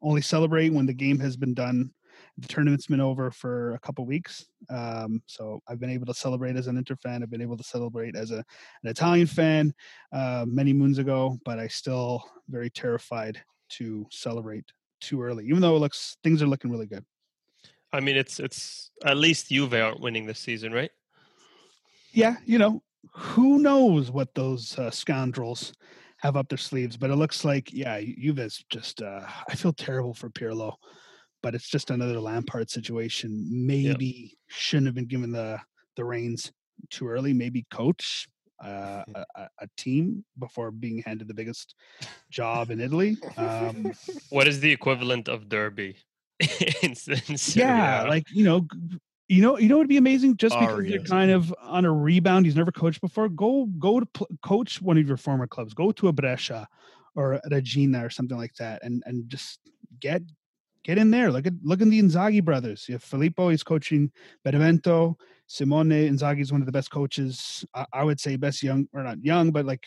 only celebrate when the game has been done. The tournament's been over for a couple weeks, um, so I've been able to celebrate as an Inter fan. I've been able to celebrate as a an Italian fan uh, many moons ago, but I still very terrified to celebrate too early, even though it looks things are looking really good. I mean, it's it's at least Juve aren't winning this season, right? Yeah, you know, who knows what those uh, scoundrels have up their sleeves, but it looks like yeah, Juve's just. Uh, I feel terrible for Pirlo, but it's just another Lampard situation. Maybe shouldn't have been given the the reins too early. Maybe coach uh, a, a- team before being handed the biggest job in Italy. Um, What is the equivalent of Derby? in, in yeah, like you know, you know, you know, it'd be amazing just because you're kind of on a rebound. He's never coached before. Go, go to pl- coach one of your former clubs. Go to a Brescia or a Reggina or something like that, and and just get get in there. Look at look at the Inzaghi brothers. You have Filippo. He's coaching Benevento. Simone Inzaghi is one of the best coaches. I, I would say best young or not young, but like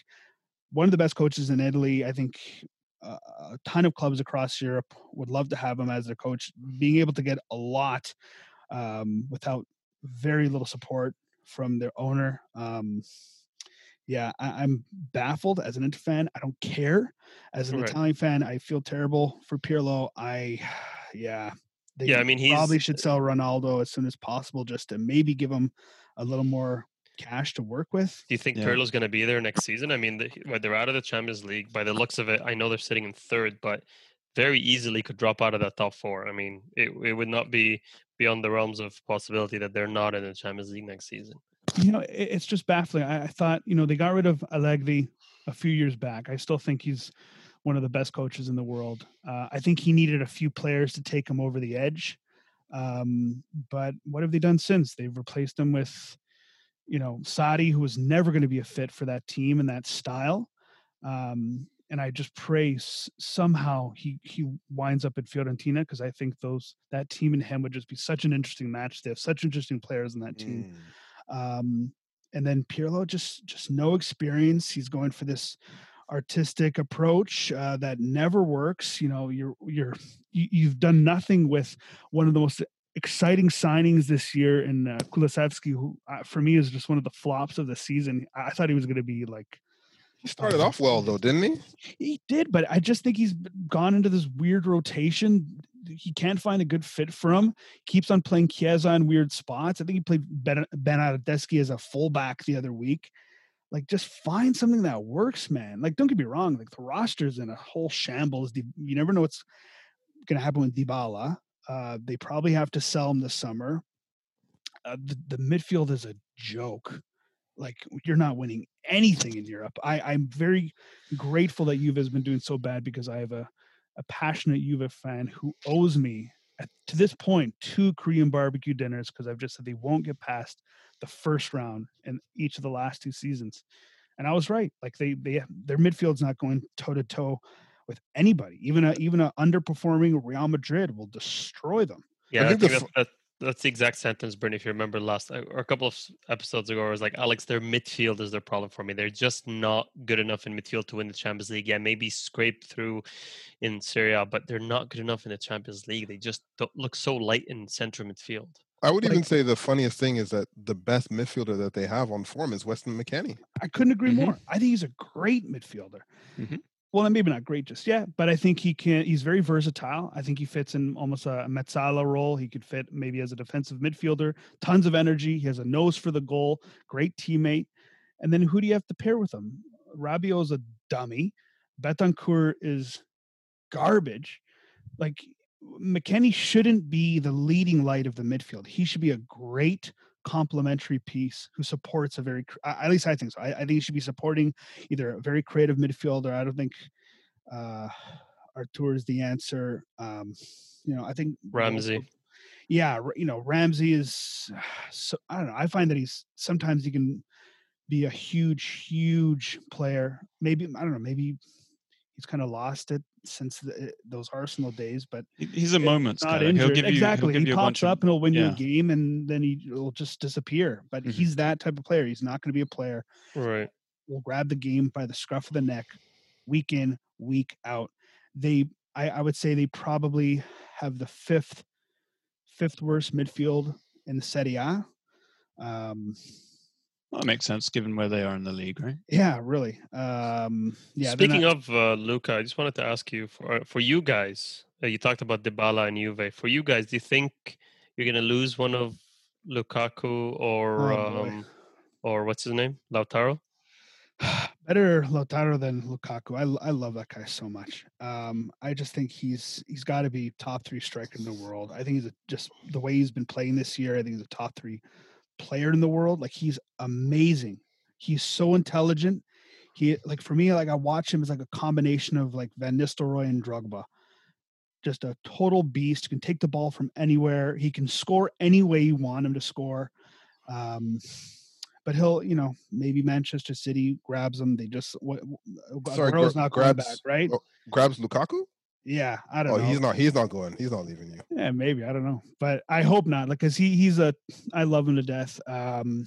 one of the best coaches in Italy. I think uh, a ton of clubs across Europe would love to have him as their coach. Being able to get a lot um, without very little support from their owner. Um, yeah, I, I'm baffled as an Inter fan. I don't care. As an Right. Italian fan, I feel terrible for Pirlo. I, yeah, they Yeah, I mean, he probably should sell Ronaldo as soon as possible just to maybe give him a little more cash to work with. Do you think Yeah. Pirlo's going to be there next season? I mean, the, they're out of the Champions League. By the looks of it, I know they're sitting in third, but very easily could drop out of that top four. I mean, it, it would not be beyond the realms of possibility that they're not in the Champions League next season. You know, it, it's just baffling. I, I thought, you know, they got rid of Allegri a few years back. I still think he's one of the best coaches in the world. Uh, I think he needed a few players to take him over the edge. Um, but what have they done since? They've replaced him with, you know, Sarri, who was never going to be a fit for that team and that style. Um, and I just pray s- somehow he he winds up at Fiorentina because I think those that team and him would just be such an interesting match. They have such interesting players in that team Mm. Um, and then Pirlo just just no experience. He's going for this artistic approach uh, that never works. You know, you're you're you, you've done nothing with one of the most exciting signings this year in uh, Kulusevski, who uh, for me is just one of the flops of the season. I I thought he was going to be like He started off well though, didn't he? he did, but I just think he's gone into this weird rotation. He can't find a good fit for him. Keeps on playing Chiesa in weird spots. I think he played Ben Bernardeschi as a fullback the other week. Like, just find something that works, man. Like, don't get me wrong. Like, the roster's in a whole shambles. You never know what's going to happen with Dybala. Uh, they probably have to sell him this summer. Uh, the, the midfield is a joke. Like, you're not winning anything in Europe. I, I'm very grateful that Juve has been doing so bad because I have a, a passionate Juve fan who owes me at, to this point two Korean barbecue dinners because I've just said they won't get past the first round in each of the last two seasons. And I was right. Like they they their midfield's not going toe to toe with anybody. Even a even a underperforming Real Madrid will destroy them. Yeah, I think think, the that's the exact sentence, Bernie. If you remember last uh, or a couple of episodes ago, I was like, Alex, their midfield is their problem for me. They're just not good enough in midfield to win the Champions League. Yeah, maybe scrape through in Serie A, but they're not good enough in the Champions League. They just don't look so light in central midfield. I would even say the funniest thing is that the best midfielder that they have on form is Weston McKennie. I couldn't agree Mhm. more. I think he's a great midfielder. Mhm. Well, maybe not great just yet, but I think he can. He's very versatile. I think he fits in almost a Mezzala role. He could fit maybe as a defensive midfielder. Tons of energy. He has a nose for the goal. Great teammate. And then who do you have to pair with him? Rabiot's a dummy. Bentancur is garbage. Like McKennie shouldn't be the leading light of the midfield. He should be a great complementary piece who supports a very at least I think so. I, I think he should be supporting either a very creative midfielder. I don't think uh Artur is the answer. Um, you know, I think Ramsey. Yeah, you know, Ramsey is so I don't know. I find that he's sometimes he can be a huge, huge player. Maybe I don't know, maybe he's kind of lost it since the, eh, those Arsenal days. But he's a moment. not guy. Injured. give you, exactly. He'll give he pops up of, and he'll win you a game, and then he will just disappear. But Mhm. he's that type of player. He's not going to be a player. Right. Will grab the game by the scruff of the neck, week in, week out. They, I, I would say, they probably have the fifth, fifth worst midfield in the Serie A. Um, Well, that makes sense given where they are in the league, right? yeah, really. Um, yeah. Speaking not- of uh, Luca, I just wanted to ask you for uh, for you guys. Uh, you talked about Dybala and Juve. For you guys, do you think you're going to lose one of Lukaku or Oh, um, or what's his name, Lautaro? better Lautaro than Lukaku. I, I love that guy so much. Um, I just think he's he's got to be top three striker in the world. I think he's a, just the way he's been playing this year. I think he's a top three player in the world. Like he's amazing. He's so intelligent. He like for me, like I watch him as like a combination of like Van Nistelrooy and Drogba. Just a total beast. Can take the ball from anywhere. He can score any way you want him to score. Um, but he'll, you know, maybe Manchester City grabs him. They just what, Sorry, Aguero's gra- not going back, right? oh, Grabs Lukaku? Yeah, I don't Oh, know. he's not. He's not going. He's not leaving you. Yeah, maybe I don't know, but I hope not. Like, cause he he's a, I love him to death. Um,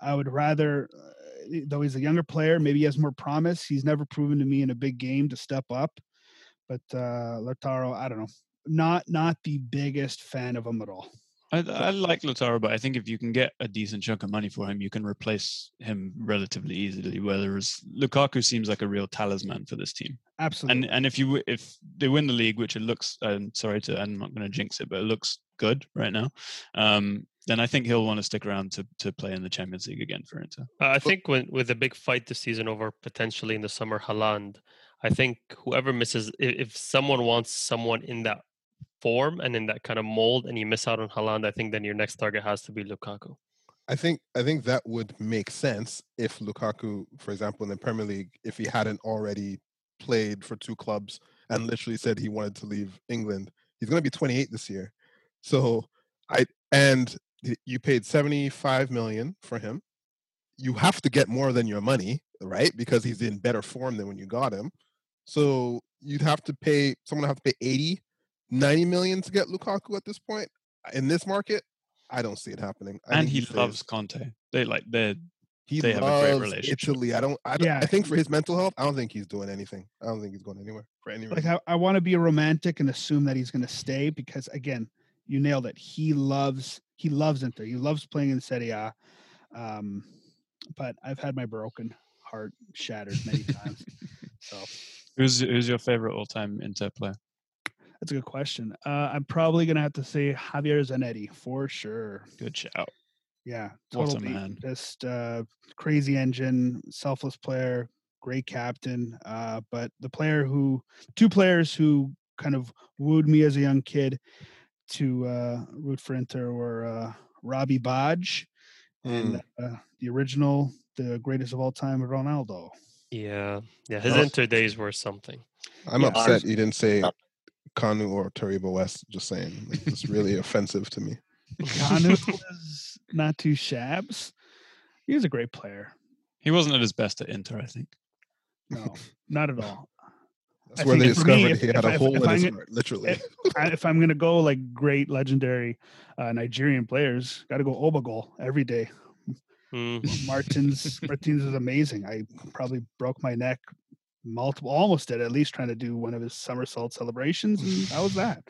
I would rather, uh, though he's a younger player, maybe he has more promise. He's never proven to me in a big game to step up. But uh Lautaro, I don't know, not not the biggest fan of him at all. I, I like Lautaro, but I think if you can get a decent chunk of money for him, you can replace him relatively easily. Whereas Lukaku seems like a real talisman for this team. Absolutely. And and if you if they win the league, which it looks, I'm sorry to, I'm not going to jinx it, but it looks good right now. Um, then I think he'll want to stick around to to play in the Champions League again for Inter. Uh, I think when with a big fight this season over potentially in the summer Haaland, I think whoever misses, i- if someone wants someone in that form and in that kind of mold, and you miss out on Haaland, I think then your next target has to be Lukaku. I think I think that would make sense if Lukaku, for example, in the Premier League, if he hadn't already played for two clubs and literally said he wanted to leave England. He's going to be 28 this year. So I and you paid 75 million for him. You have to get more than your money, right? Because he's in better form than when you got him. So you'd have to pay someone have to pay 80, 90 million to get Lukaku at this point. In this market, I don't see it happening. I and think he stays. loves Conte. They like they're He They have a great loves relationship. Italy. I don't. I, don't, Yeah. I think for his mental health, I don't think he's doing anything. I don't think he's going anywhere for any like. I, I want to be a romantic and assume that he's going to stay because again, you nailed it. He loves he loves Inter. He loves playing in Serie A. Um, but I've had my broken heart shattered many times. So who's who's your favorite all time Inter player? That's a good question. Uh, I'm probably going to have to say Javier Zanetti for sure. Good shout. Yeah, total beat. man. Just uh, crazy engine, selfless player, great captain. Uh, but the player who, two players who kind of wooed me as a young kid to uh, root for Inter were uh, Robbie Bodge and uh, the original, the greatest of all time, Ronaldo. Yeah, yeah. His Oh. Inter days were something. I'm yeah. upset you didn't say Kanu or Taribo West. Just saying, like, it's really offensive to me. Kanu was not too shabs. He was a great player. He wasn't at his best at Inter, I think. No, not at all. That's I where they think for me, discovered if- he had if a I- hole if in I his heart, literally. if- I, if I'm gonna go like great legendary uh, Nigerian players, got to go Obagol every day. Mm. Martins Martins is amazing. I probably broke my neck multiple, almost did at least trying to do one of his somersault celebrations, and that was that.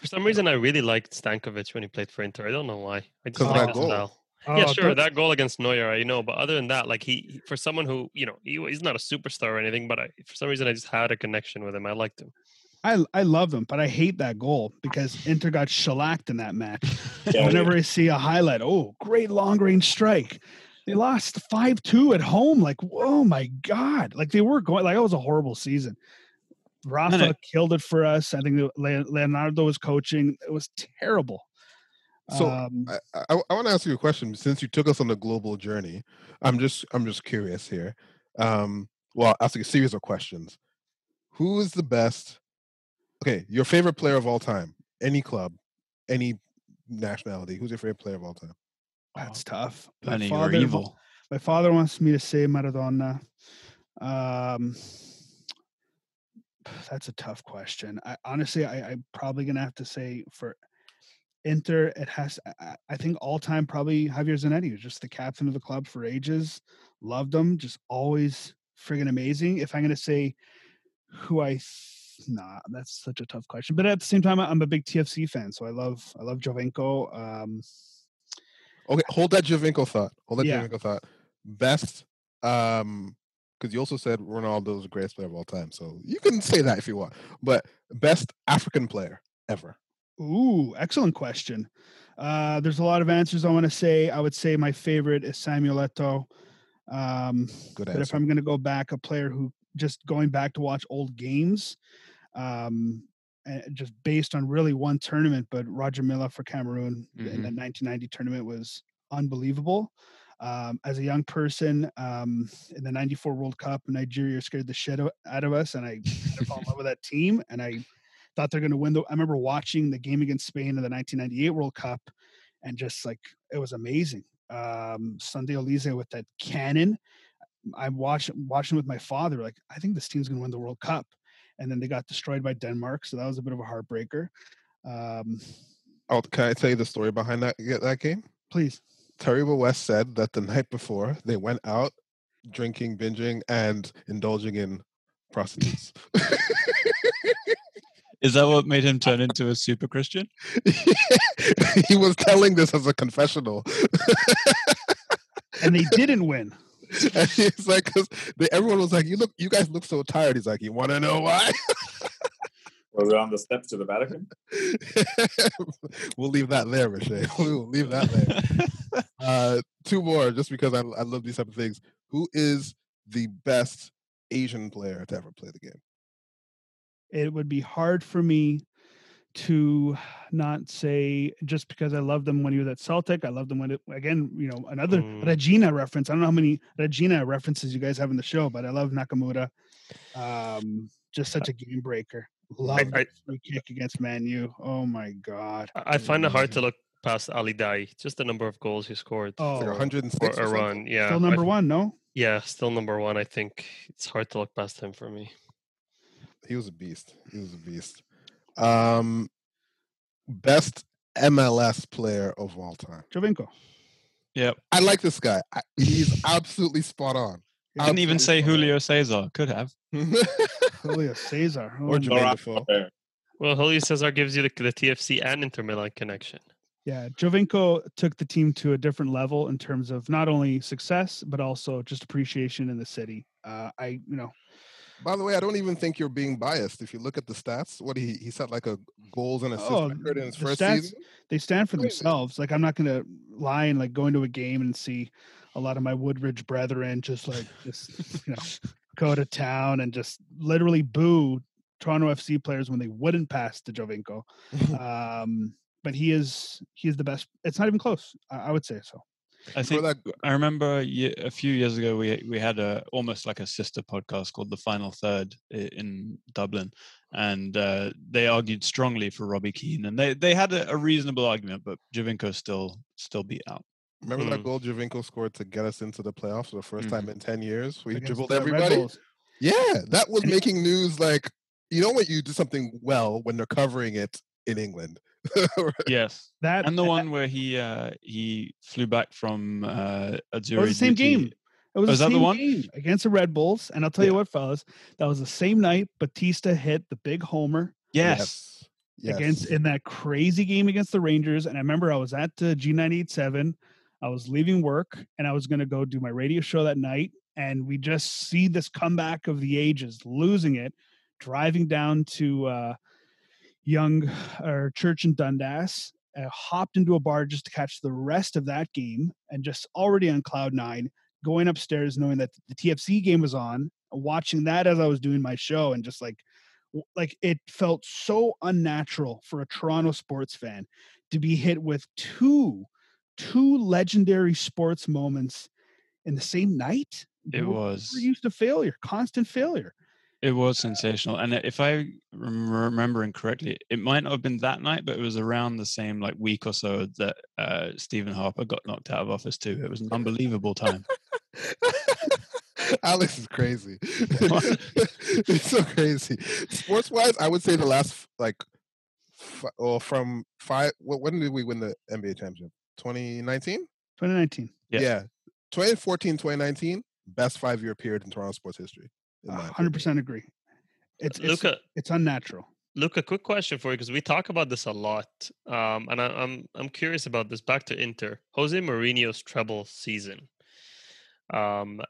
For some reason, I really liked Stankovic when he played for Inter. I don't know why. I just like that his goal. style. yeah, Oh, sure. That goal against Neuer, I know, but other than that, like he, he- for someone who you know, he, he's not a superstar or anything, but I, for some reason, I just had a connection with him. I liked him. I I love him, but I hate that goal because Inter got shellacked in that match. Yeah, Whenever I see a highlight, oh, great long range strike. They lost five two at home. Like, oh my god! Like they were going. Like it was a horrible season. Rafa it- killed it for us. I think that Le- Leonardo was coaching. It was terrible. So, um, I, I, I want to ask you a question since you took us on the global journey. I'm just I'm just curious here. Um, well, I'll ask you a series of questions. Who is the best? Okay, your favorite player of all time, any club, any nationality. Who's your favorite player of all time? That's tough. My father- evil. My father wants me to say Maradona. Um, that's a tough question. I honestly, I, I'm probably gonna have to say for Inter, it has. I- I, think all time probably Javier Zanetti was just the captain of the club for ages. Loved him, just always friggin' amazing. If I'm gonna say who I, nah, that's such a tough question. But at the same time, I'm a big TFC fan, so I love I love Giovinco. Um, Okay, hold that Giovinco thought. Hold that Yeah. Giovinco thought. Best, um, because you also said Ronaldo's the greatest player of all time. So you can say that if you want. But best African player ever. Ooh, excellent question. Uh, there's a lot of answers I want to say. I would say my favorite is Samuel Eto'o. Um, Good but if. I'm going to go back, a player who just going back to watch old games, um, just based on really one tournament, but Roger Milla for Cameroon in the 1990 tournament was unbelievable. Um, as a young person in the 94 World Cup, Nigeria scared the shit out of us, and I fell in love with that team. And I thought they're going to win. The, I remember watching the game against Spain in the 1998 World Cup, and just like it was amazing. Um, Sunday Oliseh with that cannon. I'm watching watching with my father. Like I think this team's going to win the World Cup, and then they got destroyed by Denmark, so that was a bit of a heartbreaker. Um, Oh, can I tell you the story behind that that game? please, Taribo West said that the night before they went out drinking, binging, and indulging in prostitutes. Is that what made him turn into a super Christian? he was telling this as a confessional. and they didn't win. and he's like, because everyone was like, "You look, you guys look so tired." He's like, "You want to know why?" Was it on the steps to the Vatican? we'll leave that there, Michelle. We will leave that there. Uh, two more, just because I, I love these type of things. Who is the best Asian player to ever play the game? It would be hard for me to not say just because I loved them when he was at Celtic. I loved them when it again, you know, another Mm. Reggina reference. I don't know how many Reggina references you guys have in the show, but I love Nakamura. Um, just such a game breaker. Love I- the free kick against Man U. Oh my god. I I find it hard to look past Ali Daei. Just the number of goals he scored Oh, It's like 106 for or something. Iran. Yeah, still number f- one, no? Yeah, still number one. I think it's hard to look past him for me. He was a beast. He was a beast. Um, best MLS player of all time. Giovinco. Yep. I like this guy. I, he's absolutely spot on. I didn't even say Absolutely Julio Cesar. Could have. Julio Cesar. Oh, Or no. Jermaine Laurent Defoe. Robert. Well, Julio Cesar gives you the, the TFC and Inter Milan connection. Yeah, Giovinco took the team to a different level in terms of not only success but also just appreciation in the city. Uh, I, you know, By the way, I don't even think you're being biased. If you look at the stats, what he he set like a goals and assists Oh, record in his first stats- season. they stand for themselves. Like I'm not gonna lie and like go into a game and see a lot of my Woodridge brethren just like just you know go to town and just literally boo Toronto FC players when they wouldn't pass to Giovinco. Um, but he is he is the best. It's not even close. I, I would say so. I For think that, I remember a few years ago we we had a almost like a sister podcast called The Final Third in Dublin, and uh, they argued strongly for Robbie Keane, and they they had a, a reasonable argument, but Giovinco still still beat out. remember that Mm. goal Giovinco scored to get us into the playoffs for the 1st time in ten years. We Against dribbled everybody. Yeah, that was making news. Like you know when you do something well when they're covering it in England. Yes, That and the that- one where he uh, he flew back from uh, Azzurri. It was the same duty- game. It was Oh, is the that the one? game against the Red Bulls. And I'll tell you what, fellas, that was the same night Bautista hit the big homer Yes, Yes. against in that crazy game against the Rangers. And I remember I was at uh, G987. I was leaving work and I was going to go do my radio show that night. And we just see this comeback of the ages, losing it, driving down to uh, Yonge or Church in Dundas, uh, hopped into a bar just to catch the rest of that game and just already on cloud nine, going upstairs knowing that the TFC game was on, watching that as I was doing my show and just like like it felt so unnatural for a Toronto sports fan to be hit with two two legendary sports moments in the same night. It was. Used to failure, constant failure. It was sensational, and if I rem- remembering correctly, it might not have been that night, but it was around the same like week or so that uh, Stephen Harper got knocked out of office too. It was an unbelievable time. Alex is crazy. What? it's so crazy. Sports wise, I would say the last like, f- or from five. When did we win the NBA championship? 2019. 2019. Yeah. Yeah, 2014, 2019, best five year period in Toronto sports history. Hundred percent agree. It's, it's Luca, it's unnatural. Luca, quick question for you because we talk about this a lot, um, and I, I'm I'm curious about this. Back to Inter, Jose Mourinho's treble season. Um,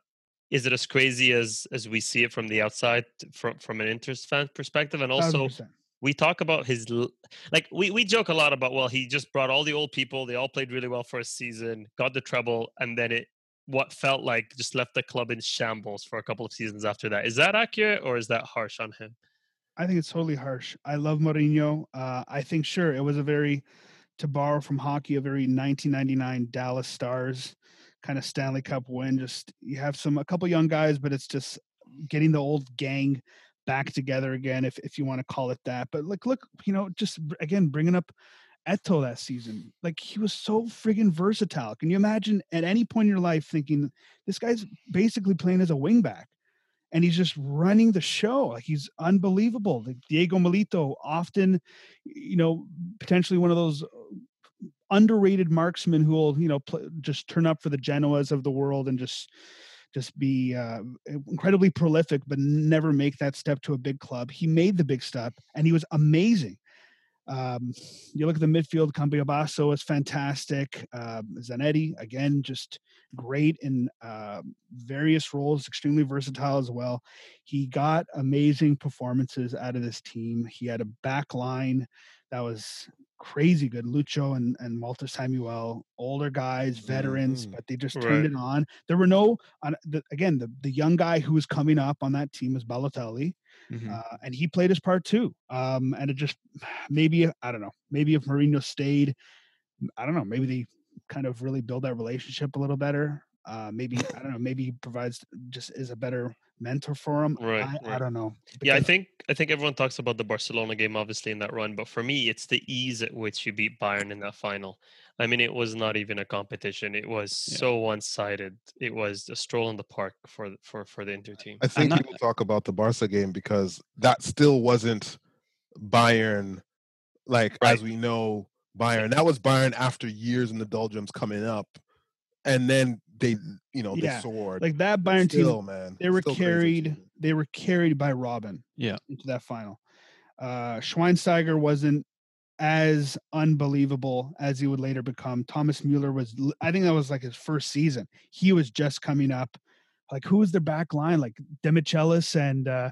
is it as crazy as as we see it from the outside, from from an Inter fan perspective? And also, 1000%. we talk about his like we we joke a lot about well, he just brought all the old people. They all played really well for a season, got the treble, and then it what felt like just left the club in shambles for a couple of seasons after that. Is that accurate or is that harsh on him? I think it's totally harsh. I love Mourinho. Uh, I think sure it was a very, to borrow from hockey, a very 1999 Dallas Stars kind of Stanley Cup win. Just you have some a couple young guys, but it's just getting the old gang back together again, if if you want to call it that. But like, look, you know, just again bringing up Eto'o that season, like he was so friggin' versatile. Can you imagine at any point in your life thinking this guy's basically playing as a wingback? and he's just running the show. Like he's unbelievable. Like Diego Milito, often, you know, potentially one of those underrated marksmen who will, you know, pl- just turn up for the Genoas of the world and just just be uh, incredibly prolific, but never make that step to a big club. He made the big step, and he was amazing. Um, you look at the midfield, Cambiasso is fantastic. Uh, Zanetti, again, just great in uh, various roles, extremely versatile as well. He got amazing performances out of this team. He had a back line that was crazy good. Lucio and, and Walter Samuel, older guys, veterans, Mhm. but they just turned Right. it on. There were no, on, the, again, the, the young guy who was coming up on that team was Balotelli Mhm. uh, and he played his part too. Um, and it just maybe I don't know, maybe if Mourinho stayed, I don't know, maybe they kind of really build that relationship a little better. Uh, maybe I don't know, maybe he provides just is a better mentor for him. Right, I, I don't know. Yeah, I think I think everyone talks about the Barcelona game, obviously in that run, but for me, it's the ease at which you beat Bayern in that final. I mean, it was not even a competition; it was Yeah. so one-sided. It was a stroll in the park for for for the Inter team. I think that- people talk about the Barca game because that still wasn't Bayern, like Right. as we know Bayern. That was Bayern after years in the doldrums coming up, and then they, you know, Yeah, they soared. like that Bayern still, team, man, they were still crazy carried. They were carried by Robben. Yeah. into that final. Uh, Schweinsteiger wasn't as unbelievable as he would later become. Thomas Mueller was. I think that was like his first season. He was just coming up. Like who was their back line? Like Demichelis and uh,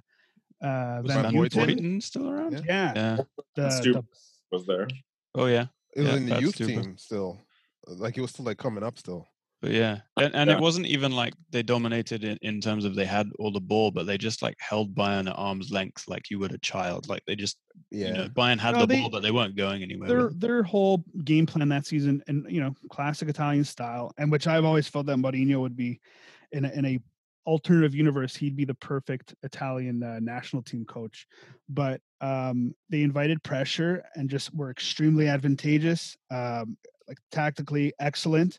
uh, Was Van Van Van Buyten. Buyten still around? Yeah. Yeah, Yeah. the, the- was there. Oh yeah. It was Yeah, in the youth super. team still, like it was still like coming up still. But yeah, and, and Yeah. it wasn't even like they dominated in, in terms of they had all the ball, but they just like held Bayern at arm's length like you would a child. Like they just, Yeah, you know, Bayern had No, the they- ball, but they weren't going anywhere. their their whole game plan that season, and you know, classic Italian style, and which I've always felt that Mourinho would be in a, in a alternative universe, he'd be the perfect Italian uh, national team coach. But um, they invited pressure and just were extremely advantageous, um, like tactically excellent,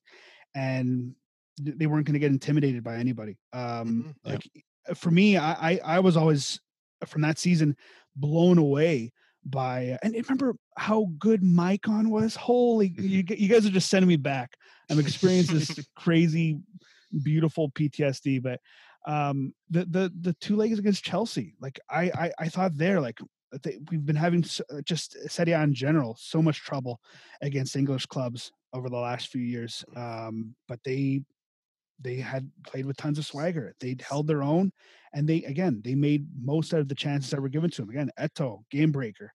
and they weren't going to get intimidated by anybody. Um, Mhm. Yeah. Like for me, I, I I was always from that season blown away by and remember how good Maicon was. Holy, you, g- you guys are just sending me back. I'm experiencing this crazy, beautiful PTSD. But um, the the the two legs against Chelsea, like I I, I thought there, like they, we've been having s- uh, just Serie A in general so much trouble against English clubs. Over the last few years. Um, but they they had played with tons of swagger. They'd held their own, and they again they made most out of the chances that were given to them. Again, Eto'o, game breaker.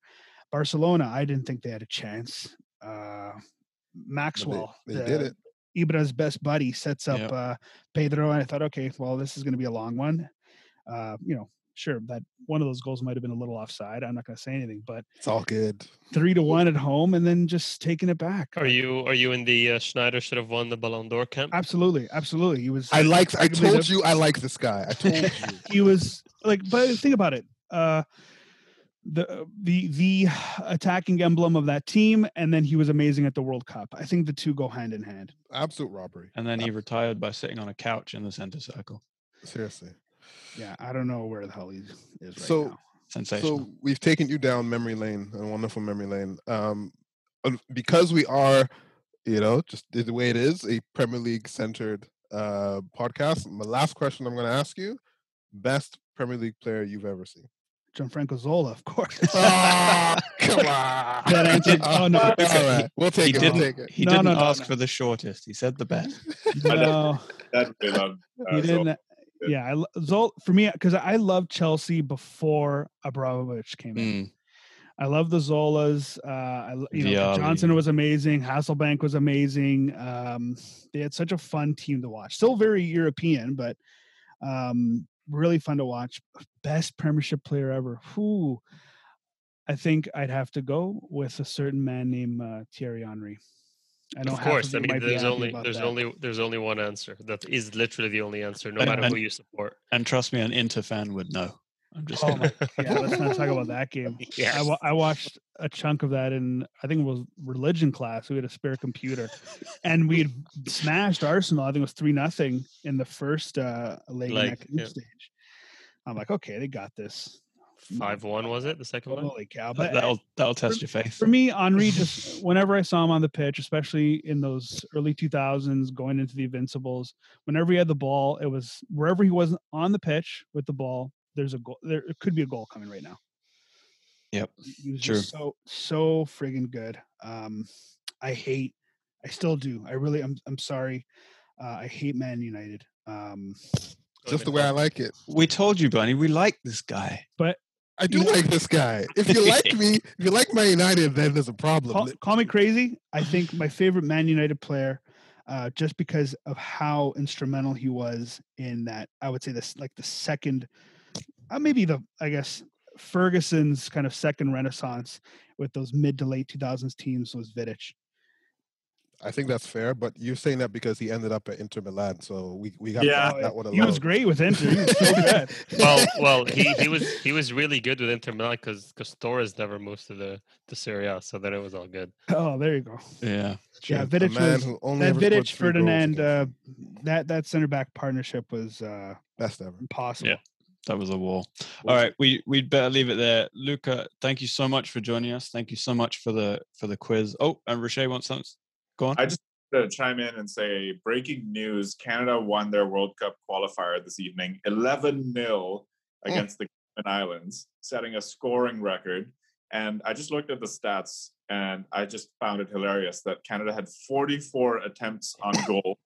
Barcelona, I didn't think they had a chance. Uh, Maxwell, they the- did it. Ibra's best buddy sets up Yep. uh, Pedro, and I thought, okay, well, this is going to be a long one. Uh, you know, sure that one of those goals might have been a little offside. I'm not going to say anything, but It's all good. three to one at home, and then just taking it back. Are you are you in the uh, Sneijder should have won the Ballon d'Or camp? Absolutely, absolutely. He was. I like. I told the- you I like this guy. I told you. He was like, but think about it. Uh, the the the attacking emblem of that team, and then he was amazing at the World Cup. I think the two go hand in hand. Absolute robbery. And then he retired by sitting on a couch in the center circle. Seriously. Yeah, I don't know where the hell he is right So- now. Sensational. So we've taken you down memory lane, a wonderful memory lane. Um, because we are, you know, just the way it is, a Premier League centered uh podcast. My last question I'm going to ask you: best Premier League player you've ever seen? Gianfranco Zola, of course. Ah, come on. That answered- oh, no. All right, we'll take he it. We'll didn't. take it. He No, didn't no, no, ask no. for the shortest. He said the best. no, That really loved. he Uh, didn't. Yeah, I, for me because I loved Chelsea before Abramovich came in. Mm, I love the Zolas. Uh, I, you know, Vialli. Johnson was amazing. Hasselbaink was amazing. Um, they had such a fun team to watch. Still very European, but um, really fun to watch. Best Premiership player ever. Who? I think I'd have to go with a certain man named uh, Thierry Henry. I know Of course, you I mean there's only there's that. only there's only one answer. That is literally the only answer, no And- matter and- who you support. and trust me, an Inter fan would know. I'm just Oh my yeah, let's not talk about that game. I, wa- I watched a chunk of that in I think it was religion class. We had a spare computer, and we had smashed Arsenal. I think it was three nothing in the first uh, leg in Leg, that group yeah. stage. I'm like, okay, they got this. Five one was it the second one? Holy cow! But that'll that'll test your faith. for me, Henry, just whenever I saw him on the pitch, especially in those early 2000s, going into the Invincibles, whenever he had the ball, it was wherever he was on the pitch with the ball. There's a goal. There it could be a goal coming right now. Yep, He was true. just so so friggin' good. Um, I hate. I still do. I really. I'm. I'm sorry. Uh, I hate Man United. Um, Just the way I like it. We told you, Bunny. We like this guy. I do like this guy. If you like me, if you like Man United, then there's a problem. call, call me crazy. I think my favorite Man United player, uh, just because of how instrumental he was in that. I would say this like the second, uh, maybe the I guess Ferguson's kind of second renaissance with those mid to late 2000s teams was Vidic. I think that's fair, but you're saying that because he ended up at Inter Milan, so we we have Yeah. that one alone. He was great with Inter. He was so good. well, well, he, he was he was really good with Inter Milan because because Torres never moved to the the Serie A, so then it was all good. Oh, there you go. Yeah. Yeah, A Vidic was only that Vidic Ferdinand. Uh, that that center back partnership was uh, best ever. impossible. That was a wall. All right, we we'd better leave it there. Luca, thank you so much for joining us. Thank you so much for the for the quiz. Oh, and Roche wants something. Go on. I just to chime in and say breaking news Canada won their World Cup qualifier this evening 11 0 mm. against the Cayman Islands, setting a scoring record. And I just looked at the stats and I just found it hilarious that Canada had 44 attempts on goal,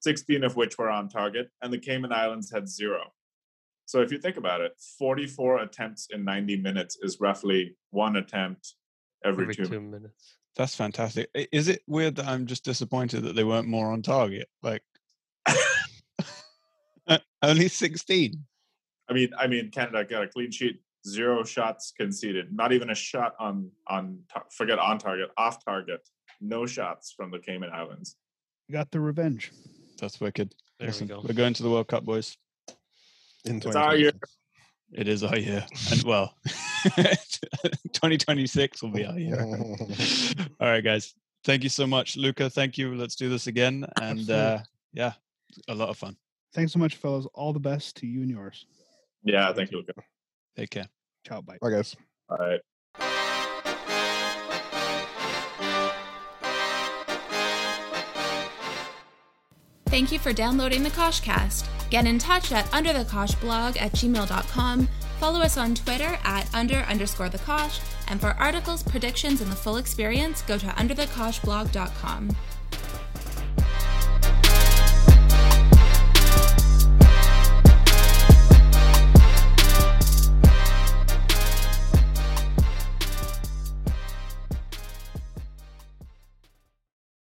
16 of which were on target, and the Cayman Islands had zero. So if you think about it, 44 attempts in 90 minutes is roughly one attempt every, Every two, two minutes. That's fantastic. Is it weird that I'm just disappointed that they weren't more on target? Like only 16. I mean, I mean, Canada got a clean sheet, zero shots conceded, not even a shot on on tar- forget on target, off target, no shots from the Cayman Islands. Got the revenge. That's wicked. There Listen, we go. we're going to the World Cup, boys. In It's our year. 2026. It is our year. And well, 2026 will be our year. All right, guys. Thank you so much. Luca, thank you. Let's do this again. And uh, yeah, a lot of fun. Thanks so much, fellas. All the best to you and yours. Yeah, thank you, Luca. Take care. Ciao. Bye. Bye, guys. All right. Thank you for downloading the Koshcast. Get in touch at underthekoshblog at gmail.com. Follow us on Twitter at under underscore the Kosh. And for articles, predictions, and the full experience, go to underthekoshblog.com.